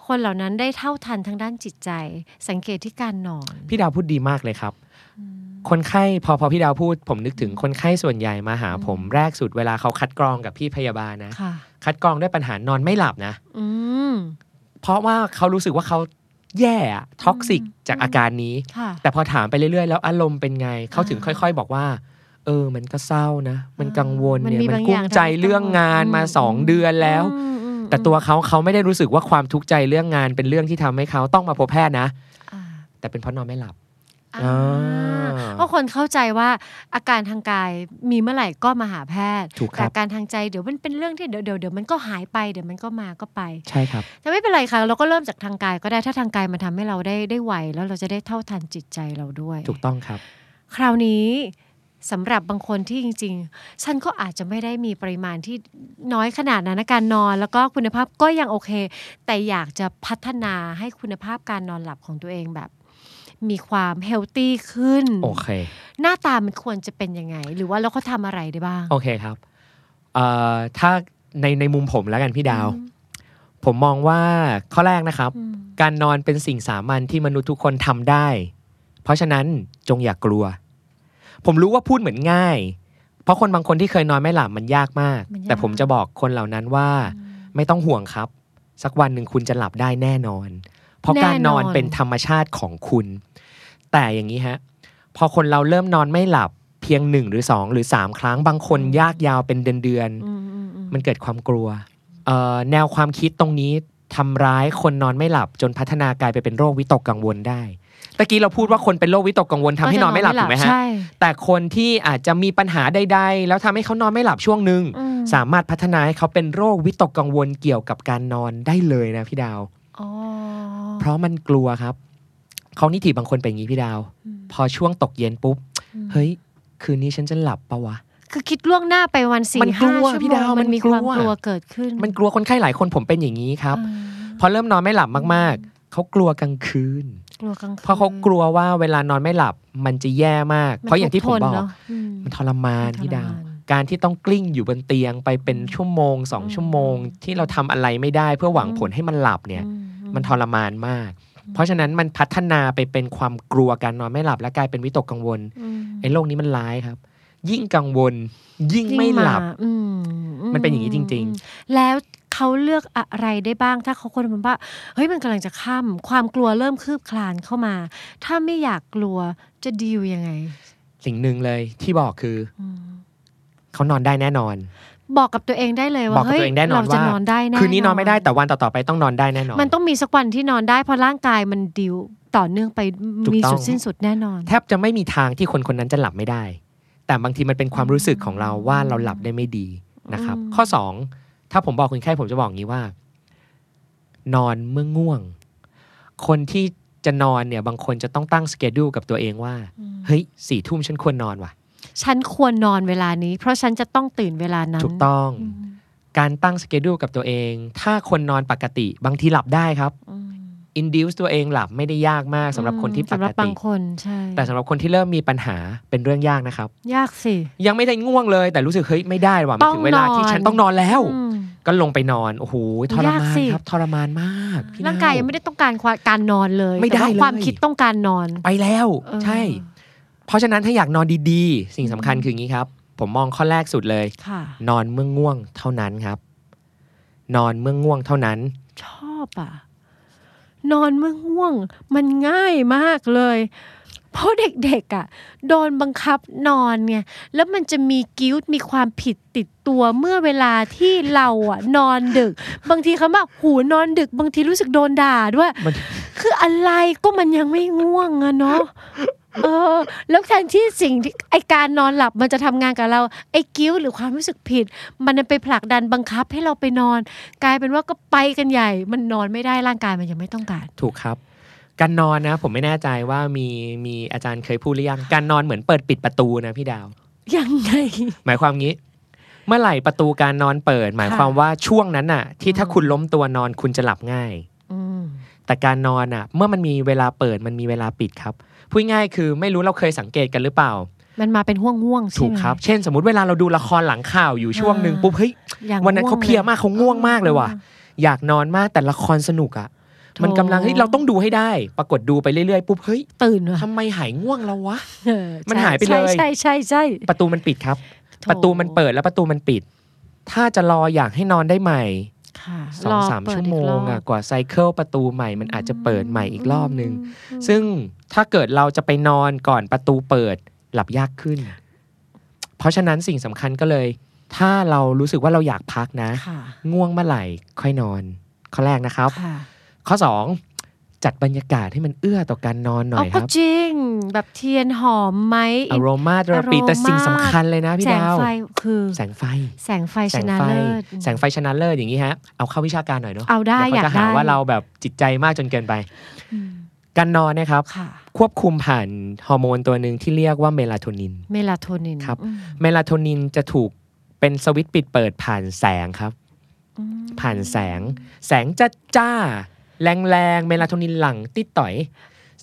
Speaker 2: คนเหล่านั้นได้เท่าทันทางด้านจิตใจ สังเกตที่การนอน
Speaker 3: พี่ดาวพูดดีมากเลยครับ คนไข้พอพอพี่ดาวพูด ผมนึกถึงคนไข้ส่วนใหญ่มาหาผมแรกสุดเวลาเขาคัดกรองกับพี่พยาบาลนะ
Speaker 2: ค่ะ
Speaker 3: คัดกรองด้วยปัญหานอนไม่หลับนะ
Speaker 2: อืม
Speaker 3: เพราะว่าเขารู้สึกว่าเขา แย่ toxic อื
Speaker 2: ม
Speaker 3: จากอาการนี้
Speaker 2: ค่ะ
Speaker 3: แต่พอถามไปเรื่อยๆ แล้วอารมณ์เป็นไง เขาถึงค่อย ๆ บอกว่า เออ มันก็เศร้านะ มันกังวล
Speaker 2: มัน
Speaker 3: เนี่ย
Speaker 2: มี
Speaker 3: มัน
Speaker 2: บาง
Speaker 3: กุ้
Speaker 2: อย่าง
Speaker 3: มใจ
Speaker 2: ทำให้
Speaker 3: เรื่องงานมา
Speaker 2: อืม
Speaker 3: สองเดือนแล้ว
Speaker 2: อืมอืม
Speaker 3: แต่ตัวเขาเขาไม่ได้รู้สึกว่าความทุกข์ใจเรื่องงานเป็นเรื่องที่ทำให้เขาต้องมาพบแพทย์นะ
Speaker 2: อ่า
Speaker 3: แต่เป็นเพราะนอนไม่หลับ
Speaker 2: อ่า
Speaker 3: อ่า
Speaker 2: เพราะคนเข้าใจว่าอาการทางกายมีเมื่อไหร่ก็มาหาแพทย์
Speaker 3: ถูกค
Speaker 2: แต่
Speaker 3: รับ
Speaker 2: การทางใจเดี๋ยวมันเป็นเรื่องที่เดี๋ยวเดี๋ยวเดี๋ยวมันก็หายไปเดี๋ยวมันก็มาก็ไป
Speaker 3: ใช่ครับ
Speaker 2: แต่ไม่เป็นไรค่ะเราก็เริ่มจากทางกายก็ได้ถ้าทางกายมันทำให้เราได้ได้ไหวแล้วเราจะได้เท่าทันจิตใจเราด้วย
Speaker 3: ถูกต้องครับ
Speaker 2: คราวนี้สำหรับบางคนที่จริง ๆ ฉันก็อาจจะไม่ได้มีปริมาณที่น้อยขนาดนั้นนะการนอน แล้วก็คุณภาพก็ยังโอเค แต่อยากจะพัฒนาให้คุณภาพการนอนหลับของตัวเองแบบ มีความเฮลตี้ขึ้น
Speaker 3: โอเค
Speaker 2: หน้าตามันควรจะเป็นยังไง หรือว่าเราเขาทำอะไรได้บ้าง
Speaker 3: โอเคครับเอ่อถ้าในในมุมผมแล้วกันพี่ดาว
Speaker 2: อืม
Speaker 3: ผมมองว่าข้อแรกนะครับ
Speaker 2: อืม
Speaker 3: การนอนเป็นสิ่งสามัญที่มนุษย์ทุกคนทำได้ เพราะฉะนั้นจงอย่ากลัว ผมรู้ว่าพูดเหมือนง่าย เพราะคนบางคนที่เคยนอนไม่หลับมันยากมาก
Speaker 2: มันยาก
Speaker 3: แต่ผมจะบอกคนเหล่านั้นว่า ไม่ต้องห่วงครับ สักวันหนึ่งคุณจะหลับได้แน่นอนเพ ราะการนอนเป็นธรรมชาติของคุณ แต่อย่างนี้ฮะ พอคนเราเริ่มนอนไม่หลับเพียงหนึ่งหรือสองหรือสามครั้งบางคนยากยาวเป็นเดือนเดือนๆ
Speaker 2: อืมอืมอืม
Speaker 3: มันเกิดความกลัวเอ่อแนวความคิดตรงนี้ทำร้ายคนนอนไม่หลับจนพัฒนากลายไปเป็นโรควิตกกังวลได้ตะกี้เราพูดว่าคนเป็นโรควิตกกังวลทำให้นอนไม่หลับถูกไหมฮะ
Speaker 2: ใช่
Speaker 3: แต่คนที่อาจจะมีปัญหาใดๆ แล้วทำให้เขานอนไม่หลับช่วงหนึ่ง
Speaker 2: อืม
Speaker 3: สามารถพัฒนาให้เขาเป็นโรควิตกกังวลเกี่ยวกับการนอนได้เลยนะพี่ดาว
Speaker 2: อ๋อ
Speaker 3: เพราะมันกลัวครับเขานิติบางคนเป็นอย่างนี้พี่ดาว
Speaker 2: อืม
Speaker 3: พอช่วงตกเย็นปุ๊บ
Speaker 2: อืม
Speaker 3: เฮ้ย คืนนี้ฉันจะหลับปะวะ
Speaker 2: คือคิดล่วงหน้าไปวันสี่
Speaker 3: มันกลั
Speaker 2: ห้าวชั่ว
Speaker 3: พี่
Speaker 2: โม
Speaker 3: ดางว
Speaker 2: มันมี
Speaker 3: มันกลั
Speaker 2: คววามกลัวเกิดขึ้น
Speaker 3: มันกลัวคนไข้หลายคนผมเป็นอย่างนี้ครับ
Speaker 2: อ่า
Speaker 3: พอเริ่มนอนไม่หลับมากๆ เขากลัวกลางคืน
Speaker 2: กลัวกลางคืน
Speaker 3: เพราะเขากลัวว่าเวลานอนไม่หลับมันจะแย่มาก
Speaker 2: มัน
Speaker 3: เพราะอย่างที่ผม
Speaker 2: ทุกข์ทน
Speaker 3: บอก
Speaker 2: เนอะอืม
Speaker 3: มันทรมาน
Speaker 2: มันทรมาน
Speaker 3: พี่ดาว การที่ต้องกลิ้งอยู่บนเตียงไปเป็นชั่วโมงสอง
Speaker 2: อืม
Speaker 3: ชั่วโมง ที่เราทำอะไรไม่ได้เพื่อหวัง
Speaker 2: อืม
Speaker 3: ผลให้มันหลับเนี่ย
Speaker 2: อื
Speaker 3: มันทรมานมาก เพราะฉะนั้นมันพัฒนาไปเป็นความกลัวการนอนไม่หลับและกลายเป็นวิตกกังวล
Speaker 2: อืม
Speaker 3: ไอ้โรคนี้มันร้ายครับ ยิ่งกังวล ยิ่งไม่หลับ
Speaker 2: ยิ่งาอืม
Speaker 3: มันเป็นอย่างนี้จริง
Speaker 2: ๆ แล้วเขาเลือกอะไรได้บ้างถ้าเขาคนมันว่าเฮ้ยมันกำลังจะค่ำความกลัวเริ่มคืบคลานเข้ามา ถ้าไม่อยากกลัวจะดีลยังไง
Speaker 3: สิ่งหนึ่งเลยที่บอกคือ
Speaker 2: อืม
Speaker 3: เขานอนได้แน่นอน
Speaker 2: บอกกับตัวเองได้เลย
Speaker 3: บอ
Speaker 2: ว่าก
Speaker 3: กับ
Speaker 2: เฮ้ย
Speaker 3: ตัวเองแน่นอน
Speaker 2: เราจะ
Speaker 3: ว่าน
Speaker 2: อนได้แน่
Speaker 3: คืนนี้นอนไม่ได้แต่วันต่อๆไปต้องนอนได้แน่นอน
Speaker 2: มันต้องมีสักวันที่นอนได้เพราะร่างกายมันดิวต่อเนื่องไป
Speaker 3: ถูก
Speaker 2: มี
Speaker 3: ต้อง
Speaker 2: สุดสิ้นสุดแน่นอน
Speaker 3: แทบจะไม่มีทางที่คนคนนั้นจะหลับไม่ได้ แต่บางทีมันเป็นความรู้สึกของเราว่าเราหลับได้ไม่ดีนะครับ
Speaker 2: อืม
Speaker 3: ข้อ 2 ถ้าผมบอกคนไข้ผมจะบอกงี้ว่า นอนเมื่อง่วง คนที่จะนอนเนี่ยบางคนจะต้องตั้งสเกดูกับตัวเองว่า เฮ้ยสี่ทุ่มฉันควรนอนว่ะ
Speaker 2: ฉันควรนอนเวลานี้ เพราะฉันจะต้องตื่นเวลานั้น
Speaker 3: ถูกต้อง
Speaker 2: อืม
Speaker 3: การตั้งสเกดูกับตัวเอง ถ้าคนนอนปกติบางทีหลับได้ครับ
Speaker 2: อืม
Speaker 3: induce ตัวเองหลับไม่ได้ยากมากสำหรับคนที่ป
Speaker 2: สำห
Speaker 3: ก
Speaker 2: รับบา
Speaker 3: ติ
Speaker 2: งคนใช่
Speaker 3: แต่สำหรับคนที่เริ่มมีปัญหาเป็นเรื่องยากนะครับ
Speaker 2: ยากสิ
Speaker 3: ยังไม่ได้ง่วงเลย แต่รู้สึกเฮ้ยไม่ได้ว่ะมันถึงเวลาที่
Speaker 2: ต้องนอน
Speaker 3: ฉันต้องนอนแล้ว
Speaker 2: อืม
Speaker 3: ก็ลงไปนอนโอ้โหทร
Speaker 2: ยาก
Speaker 3: มาน
Speaker 2: สิ
Speaker 3: ครับทรมานมากพี่
Speaker 2: ร่างกาย
Speaker 3: เน่
Speaker 2: ยังไม่ได้ต้องการความการนอนเลย
Speaker 3: ไม่ได้
Speaker 2: แต่ว่า
Speaker 3: เลย
Speaker 2: ความคิดต้องการนอน
Speaker 3: ไปแล้ว
Speaker 2: เออ
Speaker 3: ใช่ เพราะฉะนั้นถ้าอยากนอนดีๆ สิ่งสำคัญคืออย่างนี้ครับ ผมมองข้อแรกสุดเลย
Speaker 2: ค่ะ
Speaker 3: นอนเมื่อง่วงเท่านั้นครับ นอนเมื่อง่วงเท่านั้น
Speaker 2: ชอบอะ นอนเมื่อง่วง มันง่ายมากเลย เพราะเด็กๆอะ โดนบังคับนอนไงแล้วมันจะมีกิ้วต์มีความผิดติดตัวเมื่อเวลาที่เราอะ นอนดึก บางทีเขาบอกหูนอนดึก บางทีรู้สึกโดนด่าด้วย
Speaker 3: มัน
Speaker 2: คืออะไรก็มันยังไม่ง่วงอะเนาะ เออ แล้วแทนที่สิ่งที่ไอการนอนหลับมันจะทำงานกับเราไอกิ้วต์หรือความรู้สึกผิด มันไปผลักดันบังคับให้เราไปนอน กลายเป็นว่าก็ไปกันใหญ่ มันนอนไม่ได้ร่างกายมันยังไม่ต้องการ
Speaker 3: ถูกครับการนอนนะ ผมไม่แน่ใจว่ามีมีอาจารย์เคยพูดหรือยังการนอนเหมือนเปิดปิดประตูนะพี่ดาว
Speaker 2: ยังไง
Speaker 3: หมายความงี้ เมื่อไหร่ประตูการนอนเปิด หมายความว่าช่วงนั้นน่ะ ที่ถ้าคุณล้มตัวนอนคุณจะหลับง่าย
Speaker 2: อืม
Speaker 3: แต่การนอนอะ เมื่อมันมีเวลาเปิดมันมีเวลาปิดครับ พูดง่ายๆคือไม่รู้เราเคยสังเกตกันหรือเปล่า
Speaker 2: มันมาเป็นห่วงห่วงๆใช่
Speaker 3: ถูก
Speaker 2: ไหม
Speaker 3: ครับ เช่น สมมติเวลาเราดูละครหลังข่าวอยู่ช่วงหนึ่งปุ๊บเฮ้ย
Speaker 2: อย่าง
Speaker 3: วันนั้นเขาเพลียมากเขาง่วงมากเลยว่ะ อยากนอนมากแต่ละครสนุกอะมันกำลังเฮ้ยเราต้องดูให้ได้ ปรากฏดูไปเรื่อยๆปุ๊บเฮ้ย
Speaker 2: ตื่นว่ะ
Speaker 3: ทำไมหายง่วงแล้ววะ
Speaker 2: เออ
Speaker 3: มันหายไปเลย
Speaker 2: ใช่ใช่ใช่
Speaker 3: ประตูมันปิดครับ
Speaker 2: โถ
Speaker 3: ประตูมันเปิดแล้วประตูมันปิด ถ้าจะรออยากให้นอนได้ใหม่
Speaker 2: ค่ะ
Speaker 3: สองสาม
Speaker 2: รเปิด
Speaker 3: ชั่วโม
Speaker 2: กรง
Speaker 3: อะกว่าไซเคิลประตูใหม่มันอาจจะเปิดใหม่อีกรอบนึง
Speaker 2: อืม
Speaker 3: ซึ่งถ้าเกิดเราจะไปนอนก่อนประตูเปิดหลับยากขึ้น เพราะฉะนั้นสิ่งสำคัญก็เลย ถ้าเรารู้สึกว่าเราอยากพักนะ
Speaker 2: ค่ะ
Speaker 3: ง่วงเมื่อไหร่ค่อยนอน ข้อแรกนะครับ
Speaker 2: ค่ะ
Speaker 3: ข้อ2 จัดบรรยากาศให้มันเอื้อต่อการนอนหน่
Speaker 2: เอา
Speaker 3: อยค
Speaker 2: ก็
Speaker 3: รับ
Speaker 2: จริง แบบเทียนหอมไหม
Speaker 3: อารมาเทอราปี
Speaker 2: aroma
Speaker 3: แต่สิ่งสำคัญเลยนะพี่
Speaker 2: แสง
Speaker 3: ดาว
Speaker 2: ไฟคือ
Speaker 3: แสงไฟ
Speaker 2: แสงไฟ
Speaker 3: แส
Speaker 2: ช
Speaker 3: ง
Speaker 2: นะ
Speaker 3: ไฟ
Speaker 2: เลิศ
Speaker 3: แสงไฟชนะเลิศอย่างนี้ฮะเอาเข้าวิชาการหน่อยเนาะ
Speaker 2: เอาได้
Speaker 3: เดี๋ยว
Speaker 2: อยา
Speaker 3: เขา
Speaker 2: ก
Speaker 3: จะหา
Speaker 2: ได้
Speaker 3: ว่าเราแบบจิตใจมากจนเกินไป
Speaker 2: อืม
Speaker 3: การนอนเนะครับ
Speaker 2: ค่ะ
Speaker 3: ควบคุมผ่านฮอร์โมนตัวหนึ่งที่เรียกว่าเมลาโทนิน
Speaker 2: เมลาโทนิน
Speaker 3: ครับ
Speaker 2: อืม
Speaker 3: เมลาโทนินจะถูกเป็นสวิตช์ปิดเปิดผ่านแสงครับ
Speaker 2: อืม
Speaker 3: ผ่านแสง แสงจ้าจ้า แรงแรงๆเมลาโทนินหลั่งนิดหน่อย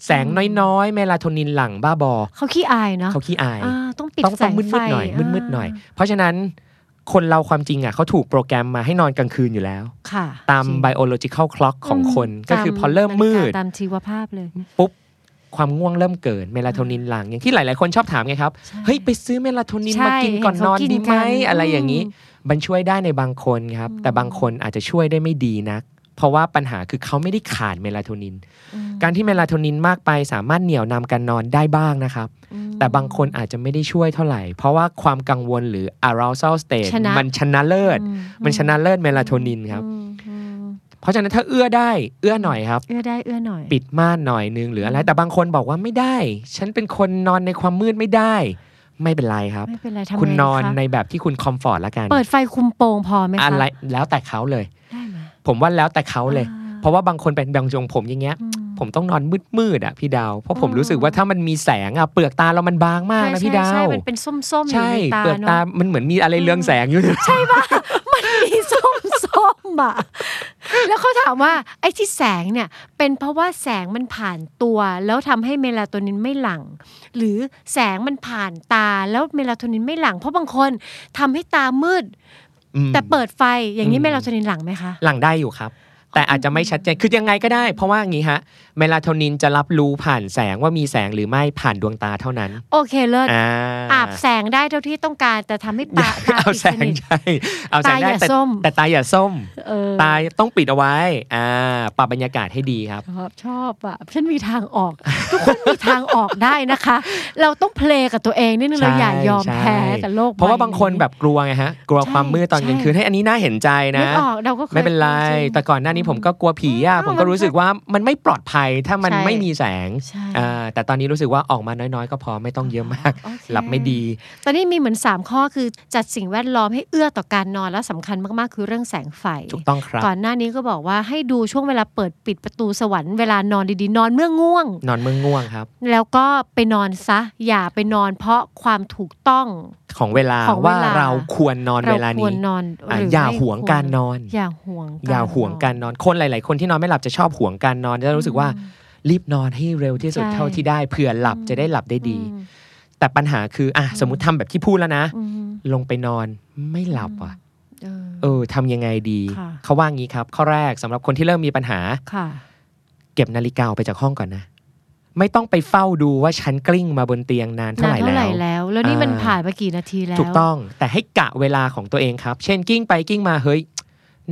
Speaker 3: แสงน้อยๆ เมลาโทนินหลั่งบ้าบอ
Speaker 2: เขาขี้อายเนาะ
Speaker 3: เขาขี้อาย
Speaker 2: อ่าต้องปิด
Speaker 3: ต้อง
Speaker 2: แส
Speaker 3: ต้อง
Speaker 2: ง
Speaker 3: มืด
Speaker 2: ไฟ
Speaker 3: ๆหน่อยมืดๆหน่อย เพราะฉะนั้นคนเราความจริงอะเขาถูกโปรแกรมมาให้นอนกลางคืนอยู่แล้ว
Speaker 2: ค่ะ
Speaker 3: ตาม
Speaker 2: จริง
Speaker 3: biological clock ของคน
Speaker 2: ม
Speaker 3: ก็คือพอเริ่ม
Speaker 2: ตา
Speaker 3: มืด
Speaker 2: นาฬิกาตามชีวภาพเลย
Speaker 3: ปุ๊บความง่วงเริ่มเกิดเมลาโทนินหลั่งอย่างที่หลายๆคนชอบถามไงครับ
Speaker 2: ใช่
Speaker 3: เฮ้ย ไปซื้อเมลาโทนิน
Speaker 2: ใช่
Speaker 3: มากินก่อนนอน
Speaker 2: เห็นเขากิน
Speaker 3: ดีไหม
Speaker 2: กัน
Speaker 3: อะไรอย่างนี้
Speaker 2: อืม
Speaker 3: มันช่วยได้ในบางคนครับ แต่บางคนอาจจะช่วยได้ไม่ดีนัก เพราะว่าปัญหาคือเขาไม่ได้ขาดเมลาโทนิน
Speaker 2: อืม
Speaker 3: การที่เมลาโทนินมากไปสามารถเหนี่ยวนำการนอนได้บ้างนะครับ
Speaker 2: อืม
Speaker 3: แต่บางคนอาจจะไม่ได้ช่วยเท่าไหร่ เพราะว่าความกังวลหรือ arousal state
Speaker 2: ชนะ
Speaker 3: มันชนะเลิศ
Speaker 2: อื
Speaker 3: มันชนะเลิศเมลาโทนินครับ
Speaker 2: อืมอืม
Speaker 3: เพราะฉะนั้นถ้าเอื้อได้เอื้อหน่อยครับ
Speaker 2: เอื้อได้เอื้อหน่อย
Speaker 3: ปิดม่านหน่อยนึงหรืออะไร แต่บางคนบอกว่าไม่ได้ ฉันเป็นคนนอนในความมืดไม่ได้ไม่เป็นไรครับ
Speaker 2: ไม่เป็นไรทำไง
Speaker 3: คุณนอน
Speaker 2: คะ
Speaker 3: ในแบบที่คุณคอมฟอร์ตละกัน
Speaker 2: เปิดไฟคุมโปงพอไหมคะ
Speaker 3: อะไรแล้วแต่เขาเลย
Speaker 2: ได้ไหม
Speaker 3: ผมว่าแล้วแต่เขาเลย
Speaker 2: อ่า
Speaker 3: เพราะว่าบางคนเป็นบางจงผมอย่างเงี้ย
Speaker 2: อืม
Speaker 3: ผมต้องนอนมืดๆอะพี่ดาว เพราะผม
Speaker 2: อ๋อ
Speaker 3: รู้สึกว่าถ้ามันมีแสงอะเปลือกตาเรามันบางมากนะ
Speaker 2: ใช่
Speaker 3: พี่ดา
Speaker 2: ใช่
Speaker 3: ว
Speaker 2: มันเป็นส้มๆอยู่
Speaker 3: ใช่
Speaker 2: ในตา
Speaker 3: เปลือก
Speaker 2: เนาะ
Speaker 3: ตา มันเหมือนมีอะไรเรืองแสงอยู่
Speaker 2: ใช่ปะมันมีส้มส้มๆอะแล้วเขาถามว่าไอ้ที่แสงเนี่ยเป็นเพราะว่าแสงมันผ่านตัว แล้วทำให้เมลาโทนินไม่หลั่งหรือแสงมันผ่านตาแล้วเมลาโทนินไม่หลั่งเพราะบางคนทำให้ตามืด
Speaker 3: อืม
Speaker 2: แต่เปิดไฟอย่างนี้
Speaker 3: อืม
Speaker 2: เมลาโทนินหลั่งไหมคะ
Speaker 3: หลังได้อยู่ครับ แต่อาจจะไม่ชัดเจนคือยังไงก็ได้ เพราะว่าอย่างนี้ฮะ เมลาโทนินจะรับรู้ผ่านแสงว่ามีแสงหรือไม่ผ่านดวงตาเท่านั้น
Speaker 2: โอเคเลิศ
Speaker 3: อ่า
Speaker 2: อาบแสงได้เท่าที่ต้องการ แต่ทำให้
Speaker 3: อย่
Speaker 2: ตาตา
Speaker 3: เอา
Speaker 2: ปิด
Speaker 3: แส
Speaker 2: ส
Speaker 3: ง
Speaker 2: นิท
Speaker 3: ใช่เอาแสงได้
Speaker 2: ตาอย่า
Speaker 3: แต่
Speaker 2: ส้ม
Speaker 3: แต่ตาอย่าส้ม
Speaker 2: เออ
Speaker 3: ตาต้องปิดเอาไว้อ่าปรับบรรยากาศให้ดีครับ
Speaker 2: ชอบชอบอะฉันมีทางออกทุกคนมีทางออกได้นะคะ เราต้องเพลงกับตัวเองนิดนึง
Speaker 3: ใช่
Speaker 2: เราอย่ายอม
Speaker 3: ใช่
Speaker 2: แพ้กับโลก
Speaker 3: เพราะว่า
Speaker 2: ใบา
Speaker 3: งคนแบบกลัวไงฮะ กลัว
Speaker 2: ใช่
Speaker 3: ความมืดตอนกลางคืน
Speaker 2: ใช่
Speaker 3: ให้อันนี้น่าเห็นใจ
Speaker 2: นึ
Speaker 3: นะ
Speaker 2: กออกเราก็คย
Speaker 3: ไม่เป็นไร
Speaker 2: จง
Speaker 3: แต่ก่อนหน้านี้ผมก็กลัวผีอะ
Speaker 2: อืม
Speaker 3: ผมก็รู้สึกว่ามันไม่ปลอดภัยถ้ามัน
Speaker 2: ใช่
Speaker 3: ไม่มีแสง
Speaker 2: ใช่
Speaker 3: อ่าแต่ตอนนี้รู้สึกว่าออกมาน้อยๆ ก็พอไม่ต้องเยอะมาก
Speaker 2: โอเค
Speaker 3: หลับไม่ดี
Speaker 2: ตอนนี้มีเหมือน 3 ข้อคือจัดสิ่งแวดล้อมให้เอื้อต่อการนอนและสำคัญมากๆ คือเรื่องแสงไฟ
Speaker 3: ถูกต้องครับ
Speaker 2: ก่อนหน้านี้ก็บอกว่าให้ดูช่วงเวลาเปิดปิดประตูสวรรค์เวลานอนดีๆ นอนเมื่อง่วง
Speaker 3: นอนเมื่อง่วงครับ
Speaker 2: แล้วก็ไปนอนซะ อย่าไปนอนเพราะความถูกต้อง
Speaker 3: ของเวลา
Speaker 2: ของเว
Speaker 3: ว่า
Speaker 2: ลา
Speaker 3: เราควรนอน
Speaker 2: เรา
Speaker 3: เวลา
Speaker 2: ควร
Speaker 3: นี้
Speaker 2: นอน
Speaker 3: อะ
Speaker 2: หรือ
Speaker 3: อย่า
Speaker 2: ไม่
Speaker 3: หวง
Speaker 2: ควร
Speaker 3: การนอน
Speaker 2: อย่าห่วง
Speaker 3: อย่าหวงการนอนคนหลาย ๆ คนที่นอนไม่หลับจะชอบหวงการนอนจะรู้สึกว่ารีบนอนให้เร็วที่สุด
Speaker 2: ใช่
Speaker 3: เท่าที่ได้เผื่อหลับจะได้หลับได้ดี
Speaker 2: อืม
Speaker 3: แต่ปัญหาคืออะสมมติทำแบบที่พูดแล้วนะ
Speaker 2: อืม
Speaker 3: ลงไปนอนไม่หลับอะ
Speaker 2: เออ
Speaker 3: เออทำยังไงดี
Speaker 2: ค่ะ
Speaker 3: เขาว่างี้ครับ ข้อแรกสำหรับคนที่เริ่มมีปัญหา
Speaker 2: ค่ะ
Speaker 3: เก็บนาฬิกาออกไปจากห้องก่อนนะ ไม่ต้องไปเฝ้าดูว่าฉันกลิ้งมาบนเตียงนานเท่าไหร่
Speaker 2: นานเท่าไหร่
Speaker 3: แล้ว
Speaker 2: แล้ว แล้วนี่มัน
Speaker 3: อ่า
Speaker 2: ผ่านมากี่นาทีแล้ว
Speaker 3: ถูกต้องแต่ให้กะเวลาของตัวเองครับ เช่นกิ้งไปกิ้งมาเฮ้ย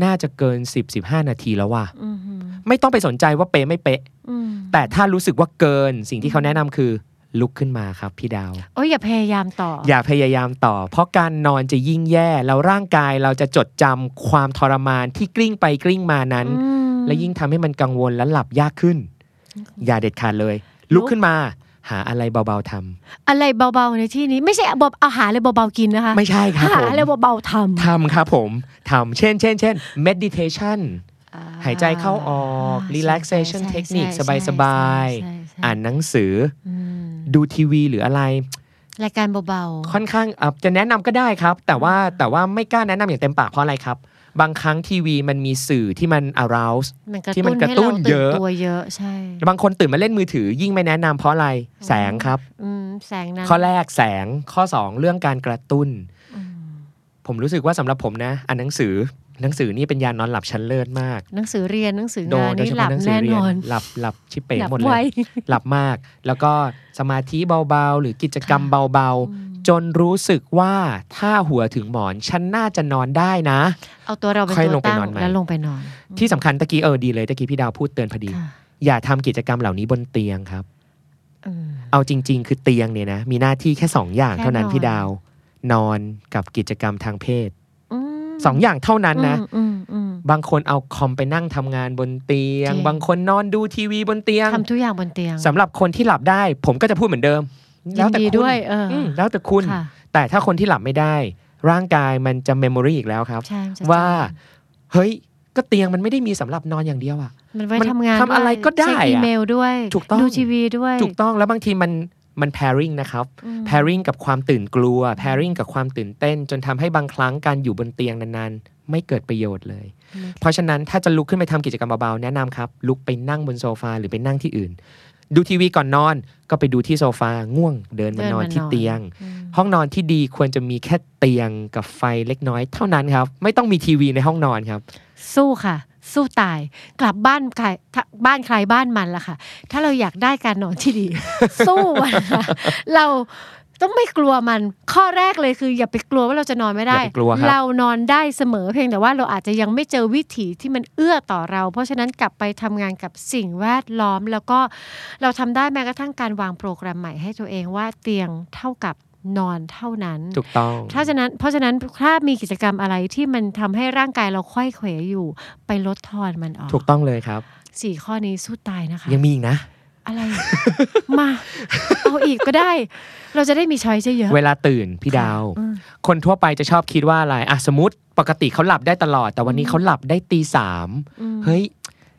Speaker 3: น่าจะเกิน 10 15 นาทีแล้วว่ะ
Speaker 2: อืมฮึ
Speaker 3: ไม่ต้องไปสนใจว่าเป๊ะไม่เป๊ะ
Speaker 2: อืม
Speaker 3: แต่ถ้ารู้สึกว่าเกินสิ่งที่เขาแนะนำคือลุกขึ้นมาครับพี่ดาว
Speaker 2: โอ้ยอย่าพยายามต่อ
Speaker 3: อย่าพยายามต่อ เพราะการนอนจะยิ่งแย่แล้วร่างกายเราจะจดจำความทรมานที่กลิ้งไปกลิ้งมานั้น
Speaker 2: อืม
Speaker 3: และยิ่งทำให้มันกังวลและหลับยากขึ้น อย่าเด็ดขาดเลย ลุกขึ้นมา หาอะไรเบาๆทำ
Speaker 2: อะไรเบาๆในที่นี้ไม่ใช่เอาอาหารอะไรเบาๆกินนะคะ
Speaker 3: ไม่ใช่ครับ
Speaker 2: หา
Speaker 3: ผม
Speaker 2: อะไรเบาๆทำ
Speaker 3: ทำครับผมทำเช่นเช่นเช่น meditation
Speaker 2: อ่
Speaker 3: หายใจเข้าออก
Speaker 2: ใช่
Speaker 3: relaxation
Speaker 2: ใช่
Speaker 3: technique
Speaker 2: ใช่
Speaker 3: สบาย
Speaker 2: ใช่ใช่
Speaker 3: ๆอ่านหนังสือ
Speaker 2: อืม
Speaker 3: ดูทีวีหรืออะไร
Speaker 2: รายการเบา
Speaker 3: ค่อนข้างอะจะแนะนำก็ได้ครับ แต่ว่าแต่ว่าไม่กล้าแนะนำอย่างเต็มปากเพราะอะไรครับ บางครั้งทีวีมันมีสื่อที่มัน arouse
Speaker 2: ๆมันกระ
Speaker 3: ที่มั
Speaker 2: ตุ้
Speaker 3: น
Speaker 2: น
Speaker 3: กระ
Speaker 2: ให้
Speaker 3: ตุ้
Speaker 2: เรา
Speaker 3: น
Speaker 2: ตื่
Speaker 3: เย
Speaker 2: น
Speaker 3: อะ
Speaker 2: ตัวเยอะใช่
Speaker 3: บางคนตื่นมาเล่นมือถือยิ่งไม่แนะนำเพราะอะไรแสงครับ
Speaker 2: อืมแสงนั้น
Speaker 3: ข้อแรกแสงข้อ 2 เรื่องการกระตุ้น
Speaker 2: อืม
Speaker 3: ผมรู้สึกว่าสำหรับผมนะอ่านหนังสือหนังสือนี่เป็นยานอนหลับชั้นเลิศมาก
Speaker 2: หนังสือเรียนหนังสือ
Speaker 3: โด
Speaker 2: งายน
Speaker 3: โดย
Speaker 2: นี่
Speaker 3: เฉ
Speaker 2: หลั
Speaker 3: พาะ
Speaker 2: บ
Speaker 3: หนังสือ
Speaker 2: แน่
Speaker 3: เรี
Speaker 2: น
Speaker 3: ย
Speaker 2: อน
Speaker 3: นหลับหลับชิบเป๋
Speaker 2: หลับ
Speaker 3: หมดเล
Speaker 2: ไว
Speaker 3: ยหลับมาก แล้วก็สมาธิเบาๆ หรือกิจกรรมเบาๆ จนรู้สึกว่าถ้าหัวถึงหมอนฉันน่าจะนอนได้นะ
Speaker 2: เอาตัวเราเป็น
Speaker 3: ค่อย
Speaker 2: ตัว
Speaker 3: ลงไป
Speaker 2: ตั้ง
Speaker 3: นอนใหม่
Speaker 2: แล้วลงไปนอน
Speaker 3: ที่สำคัญตะกี้เออดีเลยตะกี้พี่ดาวพูดเตือนพอดี
Speaker 2: ค่ะ
Speaker 3: อย่าทำกิจกรรมเหล่านี้บนเตียงครับ
Speaker 2: อืม
Speaker 3: เอาจริง ๆ คือเตียงเนี่ยนะมีหน้าที่แค่สองอย่าง
Speaker 2: แค่
Speaker 3: เท่านั้น
Speaker 2: นอน
Speaker 3: พี่ดาว นอนกับกิจกรรมทางเพศ
Speaker 2: อืม
Speaker 3: สองอย่างเท่านั้นนะ
Speaker 2: อืมอืม
Speaker 3: บางคนเอาคอมไปนั่งทำงานบนเตียง
Speaker 2: จริง
Speaker 3: บางคนนอนดูทีวีบนเตียง
Speaker 2: ทำทุกอย่างบนเตียง
Speaker 3: สำหรับคนที่หลับได้ ผมก็จะพูดเหมือนเดิม
Speaker 2: ยิ
Speaker 3: แล้ว
Speaker 2: น
Speaker 3: แต่
Speaker 2: ดี
Speaker 3: คุณ
Speaker 2: ด้วยเอออ
Speaker 3: มแล้วแต่คุณ
Speaker 2: ค่ะ
Speaker 3: แต่ถ้าคนที่หลับไม่ได้ ร่างกายมันจะเมมโมรีอีกแล้วครับ
Speaker 2: ใช่มันจะ
Speaker 3: ว่า
Speaker 2: จ
Speaker 3: เฮ้ยก็เตียงมันไม่ได้มีสำหรับนอนอย่างเดียวอะำ
Speaker 2: มันไว้
Speaker 3: มัน
Speaker 2: ทำงาน
Speaker 3: ทำอะไร
Speaker 2: ด้วย
Speaker 3: ก็ได้
Speaker 2: เช็คอี
Speaker 3: อะ
Speaker 2: เมลด้วย
Speaker 3: ถูกต้อง
Speaker 2: ดูทีวีด้วย
Speaker 3: ถูกต้องแล้วบางทีมันมัน pairing นะครับ
Speaker 2: อืม
Speaker 3: pairing กับความตื่นกลัว pairing กับความตื่นเต้น จนทำให้บางครั้งการอยู่บนเตียงนานๆ ไม่เกิดประโยชน์เลย
Speaker 2: ไม่
Speaker 3: เพราะฉะนั้นถ้าจะลุกขึ้นไปทำกิจกรรมเบาๆ แนะนำครับ ลุกไปนั่งบนโซฟาหรือไปนั่งที่อื่น ดูทีวีก่อนนอนก็ไปดูที่โซฟาง่วงเดินมานอนที่เตียง
Speaker 2: อืม
Speaker 3: ห้องนอนที่ดีควรจะมีแค่เตียงกับไฟเล็กน้อยเท่านั้นครับ ไม่ต้องมีทีวีในห้องนอนครับ
Speaker 2: สู้ค่ะ สู้ตาย กลับบ้านใครถ้าบ้านใครบ้านมันละค่ะ ถ้าเราอยากได้การนอนที่ดี สู้มันค่ะเรา ต้องไม่กลัวมันข้อแรกเลยคือ อย่าไปกลัวว่าเราจะนอนไม่ได้
Speaker 3: อย่าไปกลัวครับ
Speaker 2: เรานอนได้เสมอเพียงแต่ว่าเราอาจจะยังไม่เจอวิถีที่มันเอื้อต่อเรา เพราะฉะนั้นกลับไปทำงานกับสิ่งแวดล้อม แล้วก็เราทำได้แม้กระทั่งการวางโปรแกรมใหม่ให้ตัวเองว่าเตียงเท่ากับนอนเท่านั้น
Speaker 3: ถูกต้อง
Speaker 2: ถ้าฉะนั้นเพราะฉะนั้นถ้ามีกิจกรรมอะไรที่มันทำให้ร่างกายเราค่อยเขวอยู่ ไปลดทอนมันออก
Speaker 3: ถูกต้องเลยครับ
Speaker 2: สี่ข้อนี้สู้ตายนะคะ
Speaker 3: ยังมีอีกนะ
Speaker 2: อะไร มาเอาอีกก็ได้ เราจะได้มีช้อยเยอะๆ
Speaker 3: เวลาตื่นพี่ดาว
Speaker 2: อืม
Speaker 3: คนทั่วไปจะชอบคิดว่าอะไรอะสมมติปกติเขาหลับได้ตลอด แต่วันนี้เขาหลับได้ตีสาม
Speaker 2: อืม
Speaker 3: เฮ้ย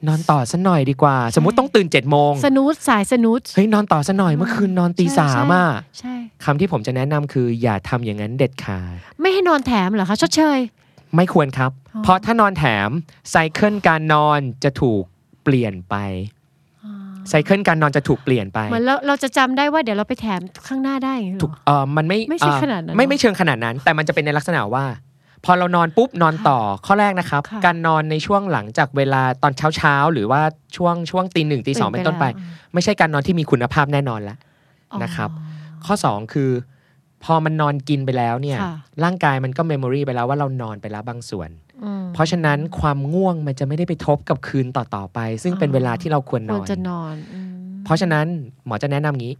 Speaker 3: นอนต่อสัหน่อยดีกว่า สมมติต้องตื่นเจ็ดโมง
Speaker 2: สนูดสายสนูด
Speaker 3: เฮ้ยนอนต่อสัหน่อยเมื่อคืนนอนตี
Speaker 2: ใช่
Speaker 3: สามอะ
Speaker 2: ใช่
Speaker 3: คำที่ผมจะแนะนำคือ อย่าทำอย่างนั้นเด็ดขาด
Speaker 2: ไม่ให้นอนแถมเหรอคะชดเชย
Speaker 3: ไม่ควรครับ
Speaker 2: อ๋อ
Speaker 3: เพราะถ้านอนแถมไซเคิลการนอนจะถูกเปลี่ยนไป ไซเคิลการนอนจะถูกเปลี่ยนไป
Speaker 2: เหมือนเราเราจะจำได้ว่าเดี๋ยวเราไปแถมข้างหน้าได้อย่างนี้เหร
Speaker 3: ถูก
Speaker 2: อ
Speaker 3: เออมันไม่
Speaker 2: ไม่ใช่
Speaker 3: เอ่อ
Speaker 2: ขนาดนั้น
Speaker 3: ไม่
Speaker 2: เนอะ
Speaker 3: ไม่เชิงขนาดนั้น แต่มันจะเป็นในลักษณะว่า พอเรานอนปุ๊บนอนต่อข้อแรกนะครับ
Speaker 2: ค่ะ
Speaker 3: การนอนในช่วงหลังจากเวลาตอนเช้าเช้าๆหรือว่าช่วงช่วงตีหนึ่งตีสองเป็นต้นไป
Speaker 2: แล้ว
Speaker 3: ไม่ใช่การนอนที่มีคุณภาพแน่นอนละ
Speaker 2: อ๋อ
Speaker 3: นะครับ ข้อ 2 คือ พอมันนอนกินไปแล้วเนี่ย
Speaker 2: ค่ะ
Speaker 3: ร่างกายมันก็เมมโมรีไปแล้วว่าเรานอนไปแล้วบางส่วน
Speaker 2: อืม
Speaker 3: เพราะฉะนั้นความง่วงมันจะไม่ได้ไปทบกับคืนต่อๆไป ซึ่งเป็นเวลาที่เราควรน
Speaker 2: คว
Speaker 3: อ
Speaker 2: ร
Speaker 3: น
Speaker 2: จะนอนอืม
Speaker 3: เพราะฉะนั้นหมอจะแนะนำงี้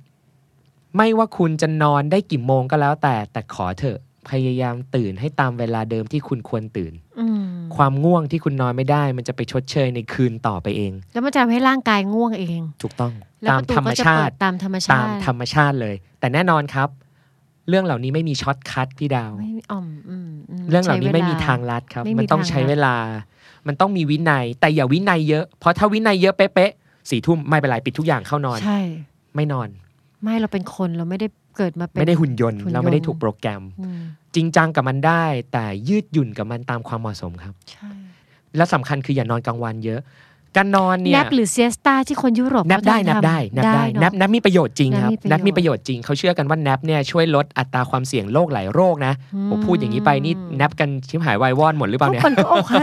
Speaker 3: ไม่ว่าคุณจะนอนได้กี่โมงก็แล้วแต่ แต่ขอเถอะพยายามตื่นให้ตามเวลาเดิมที่คุณควรตื่น
Speaker 2: อืม
Speaker 3: ความง่วงที่คุณนอนไม่ได้ มันจะไปชดเชยในคืนต่อไปเอง
Speaker 2: แล้วมันจะทำให้ร่างกายง่วงเอง
Speaker 3: ถูกต้อง
Speaker 2: แล้ว
Speaker 3: ตาม
Speaker 2: ประตู
Speaker 3: ธรรม
Speaker 2: ก็จะ
Speaker 3: ชา
Speaker 2: เปิ
Speaker 3: ติ
Speaker 2: ดตามธรรมชา
Speaker 3: ตาม
Speaker 2: ติ
Speaker 3: ธรรมชาติเลย แต่แน่นอนครับ เรื่องเหล่านี้ไม่มีช็อตคัทพี่ดาว
Speaker 2: ไม่มีอ่อมอืมม
Speaker 3: เรื่องเหล่านี้
Speaker 2: ใช้
Speaker 3: ไม่มี
Speaker 2: วล
Speaker 3: ทางลัดครับ
Speaker 2: ไม่มี
Speaker 3: มันต้อง
Speaker 2: ทางลัด
Speaker 3: ใช้เวลา มันต้องมีวินัย แต่อย่าวินัยเยอะ เพราะถ้าวินัยเยอะเป๊ะๆสี่ทุ่มไม่เป็นไรปิดทุกอย่างเข้านอน
Speaker 2: ใช่
Speaker 3: ไม่นอน
Speaker 2: ไม่เราเป็นคนเราไม่ได้เกิดมาเป็น
Speaker 3: ไม่ได้หุ่นยนต์
Speaker 2: หุ่นยนต์
Speaker 3: เราไม่ได้ถูกโปรแกรม
Speaker 2: อืม
Speaker 3: จริงจังกับมันได้ แต่ยืดหยุ่นกับมันตามความเหมาะสมครับ
Speaker 2: ใช่
Speaker 3: และสำคัญคืออย่านอนกลางวันเยอะ การนอนเนี่
Speaker 2: แน
Speaker 3: ย
Speaker 2: บหรือเซียสตาที่คนยุโรป
Speaker 3: แนบได้
Speaker 2: เขา
Speaker 3: แนบ
Speaker 2: ทำ
Speaker 3: ได้แนบได้
Speaker 2: เนอะ
Speaker 3: แนบแนบมีประโยชน์จริงครับ
Speaker 2: แน
Speaker 3: แน
Speaker 2: บบมี
Speaker 3: มี
Speaker 2: ป
Speaker 3: ประระ
Speaker 2: โย
Speaker 3: โย
Speaker 2: ช
Speaker 3: ช
Speaker 2: น์
Speaker 3: น์จริงเขาเชื่อกันว่าแนบเนี่ยช่วยลดอัตราความเสี่ยงโรคหลายโรคนะ
Speaker 2: อืม
Speaker 3: ผมพูดอย่างนี้ไปนี่แนบกันชิมหายวายวอดหมดหรือเปล่า
Speaker 2: ทุก
Speaker 3: เนี่ย
Speaker 2: คนก็โอเค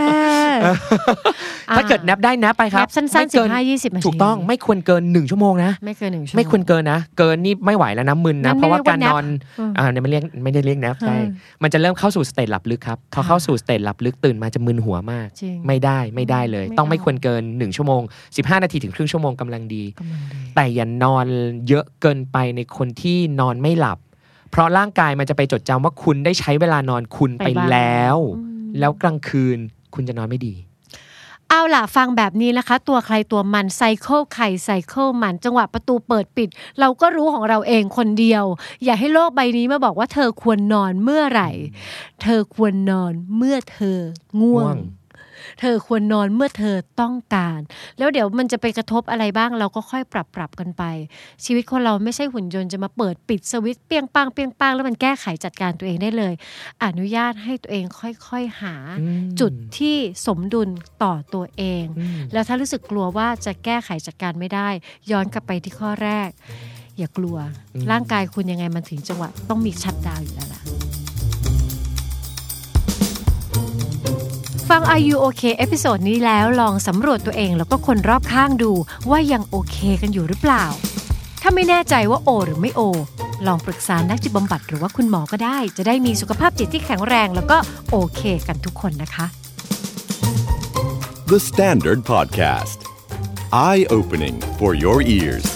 Speaker 3: ถ้าเกิดแนบได้แนบไปค
Speaker 2: แน
Speaker 3: รับบ
Speaker 2: สั้น
Speaker 3: ไม่
Speaker 2: ๆสิ
Speaker 3: เกิ
Speaker 2: บห้ายี่สิบนาที
Speaker 3: ถูกต้องไม่ควรเกินหนึ่งชั่วโมงนะ
Speaker 2: ไม่เกินหนึ่งชั่วโมง
Speaker 3: ไม่ควรเกินนะ เกินนี่ไม่ไหวแล้วนะมึน
Speaker 2: นั่
Speaker 3: นะ
Speaker 2: น
Speaker 3: เพราะว่า
Speaker 2: ไม่เรียกว่า
Speaker 3: การนอน
Speaker 2: อืม
Speaker 3: อ่าเนี่ยไม่เรียกไม่ได้เรียกแนบใช่
Speaker 2: อืม
Speaker 3: มันจะเริ่มเข้าสู่ stage หลับลึกครับพอ
Speaker 2: ค่ะ
Speaker 3: เข้าสู่ stage หลับลึกตื่นมาจะมึนหัวมาก
Speaker 2: จริง
Speaker 3: ไม่ได้ไม่ได้เลย
Speaker 2: ไม่
Speaker 3: ต้องไม่
Speaker 2: เอา
Speaker 3: ควรเกิน1 ชั่วโมง 15 นาทีถึงครึ่งชั่วโมงกำลังดี
Speaker 2: กำลังดี
Speaker 3: แต่อย่านอนเยอะเกินไปในคนที่นอนไม่หลับ เพราะร่างกายมันจะไปจดจำว่าคุณได้ใช้เวลานอนคุณไป
Speaker 2: ไปบ้าง
Speaker 3: แล้ว
Speaker 2: อืม
Speaker 3: แล้วกลางคืนคุณจะนอนไม่ดี
Speaker 2: เอาล่ะ ฟังแบบนี้นะคะ ตัวใครตัวมัน cycle ใคร cycle มันจังหวะประตูเปิดปิด เราก็รู้ของเราเองคนเดียว อย่าให้โลกใบนี้มาบอกว่าเธอควรนอนเมื่อไหร่ เธอควรนอนเมื่อเธอง่ว
Speaker 3: ง่ว
Speaker 2: ง
Speaker 3: ง
Speaker 2: เธอควรนอนเมื่อเธอต้องการ แล้วเดี๋ยวมันจะไปกระทบอะไรบ้างเราก็ค่อยปรับปรับกันไป ชีวิตคนเราไม่ใช่หุ่นยนต์จะมาเปิดปิดสวิตช์เปียงปังเปียงปังแล้วมันแก้ไขจัดการตัวเองได้เลย อนุญาตให้ตัวเองค่อยๆหา
Speaker 3: อืม
Speaker 2: จุดที่สมดุลต่อตัวเอง
Speaker 3: อืม
Speaker 2: แล้วถ้ารู้สึกกลัวว่าจะแก้ไขจัดการไม่ได้ ย้อนกลับไปที่ข้อแรก อย่ากลัวร่างกายคุณยังไงมันถึงจังหวะต้องมี shutdown อยู่แล้วล่ะ ฟัง Are You OK episode นี้แล้วลองสำรวจตัวเองแล้วก็คนรอบข้างดูว่ายังโอเคกันอยู่หรือเปล่า ถ้าไม่แน่ใจว่าโอ หรือไม่โอ ลองปรึกษานักจิตบำบัดหรือว่าคุณหมอก็ได้ จะได้มีสุขภาพจิตที่แข็งแรงแล้วก็โอเคกันทุกคนนะคะ
Speaker 1: The Standard Podcast. Eye opening for your ears.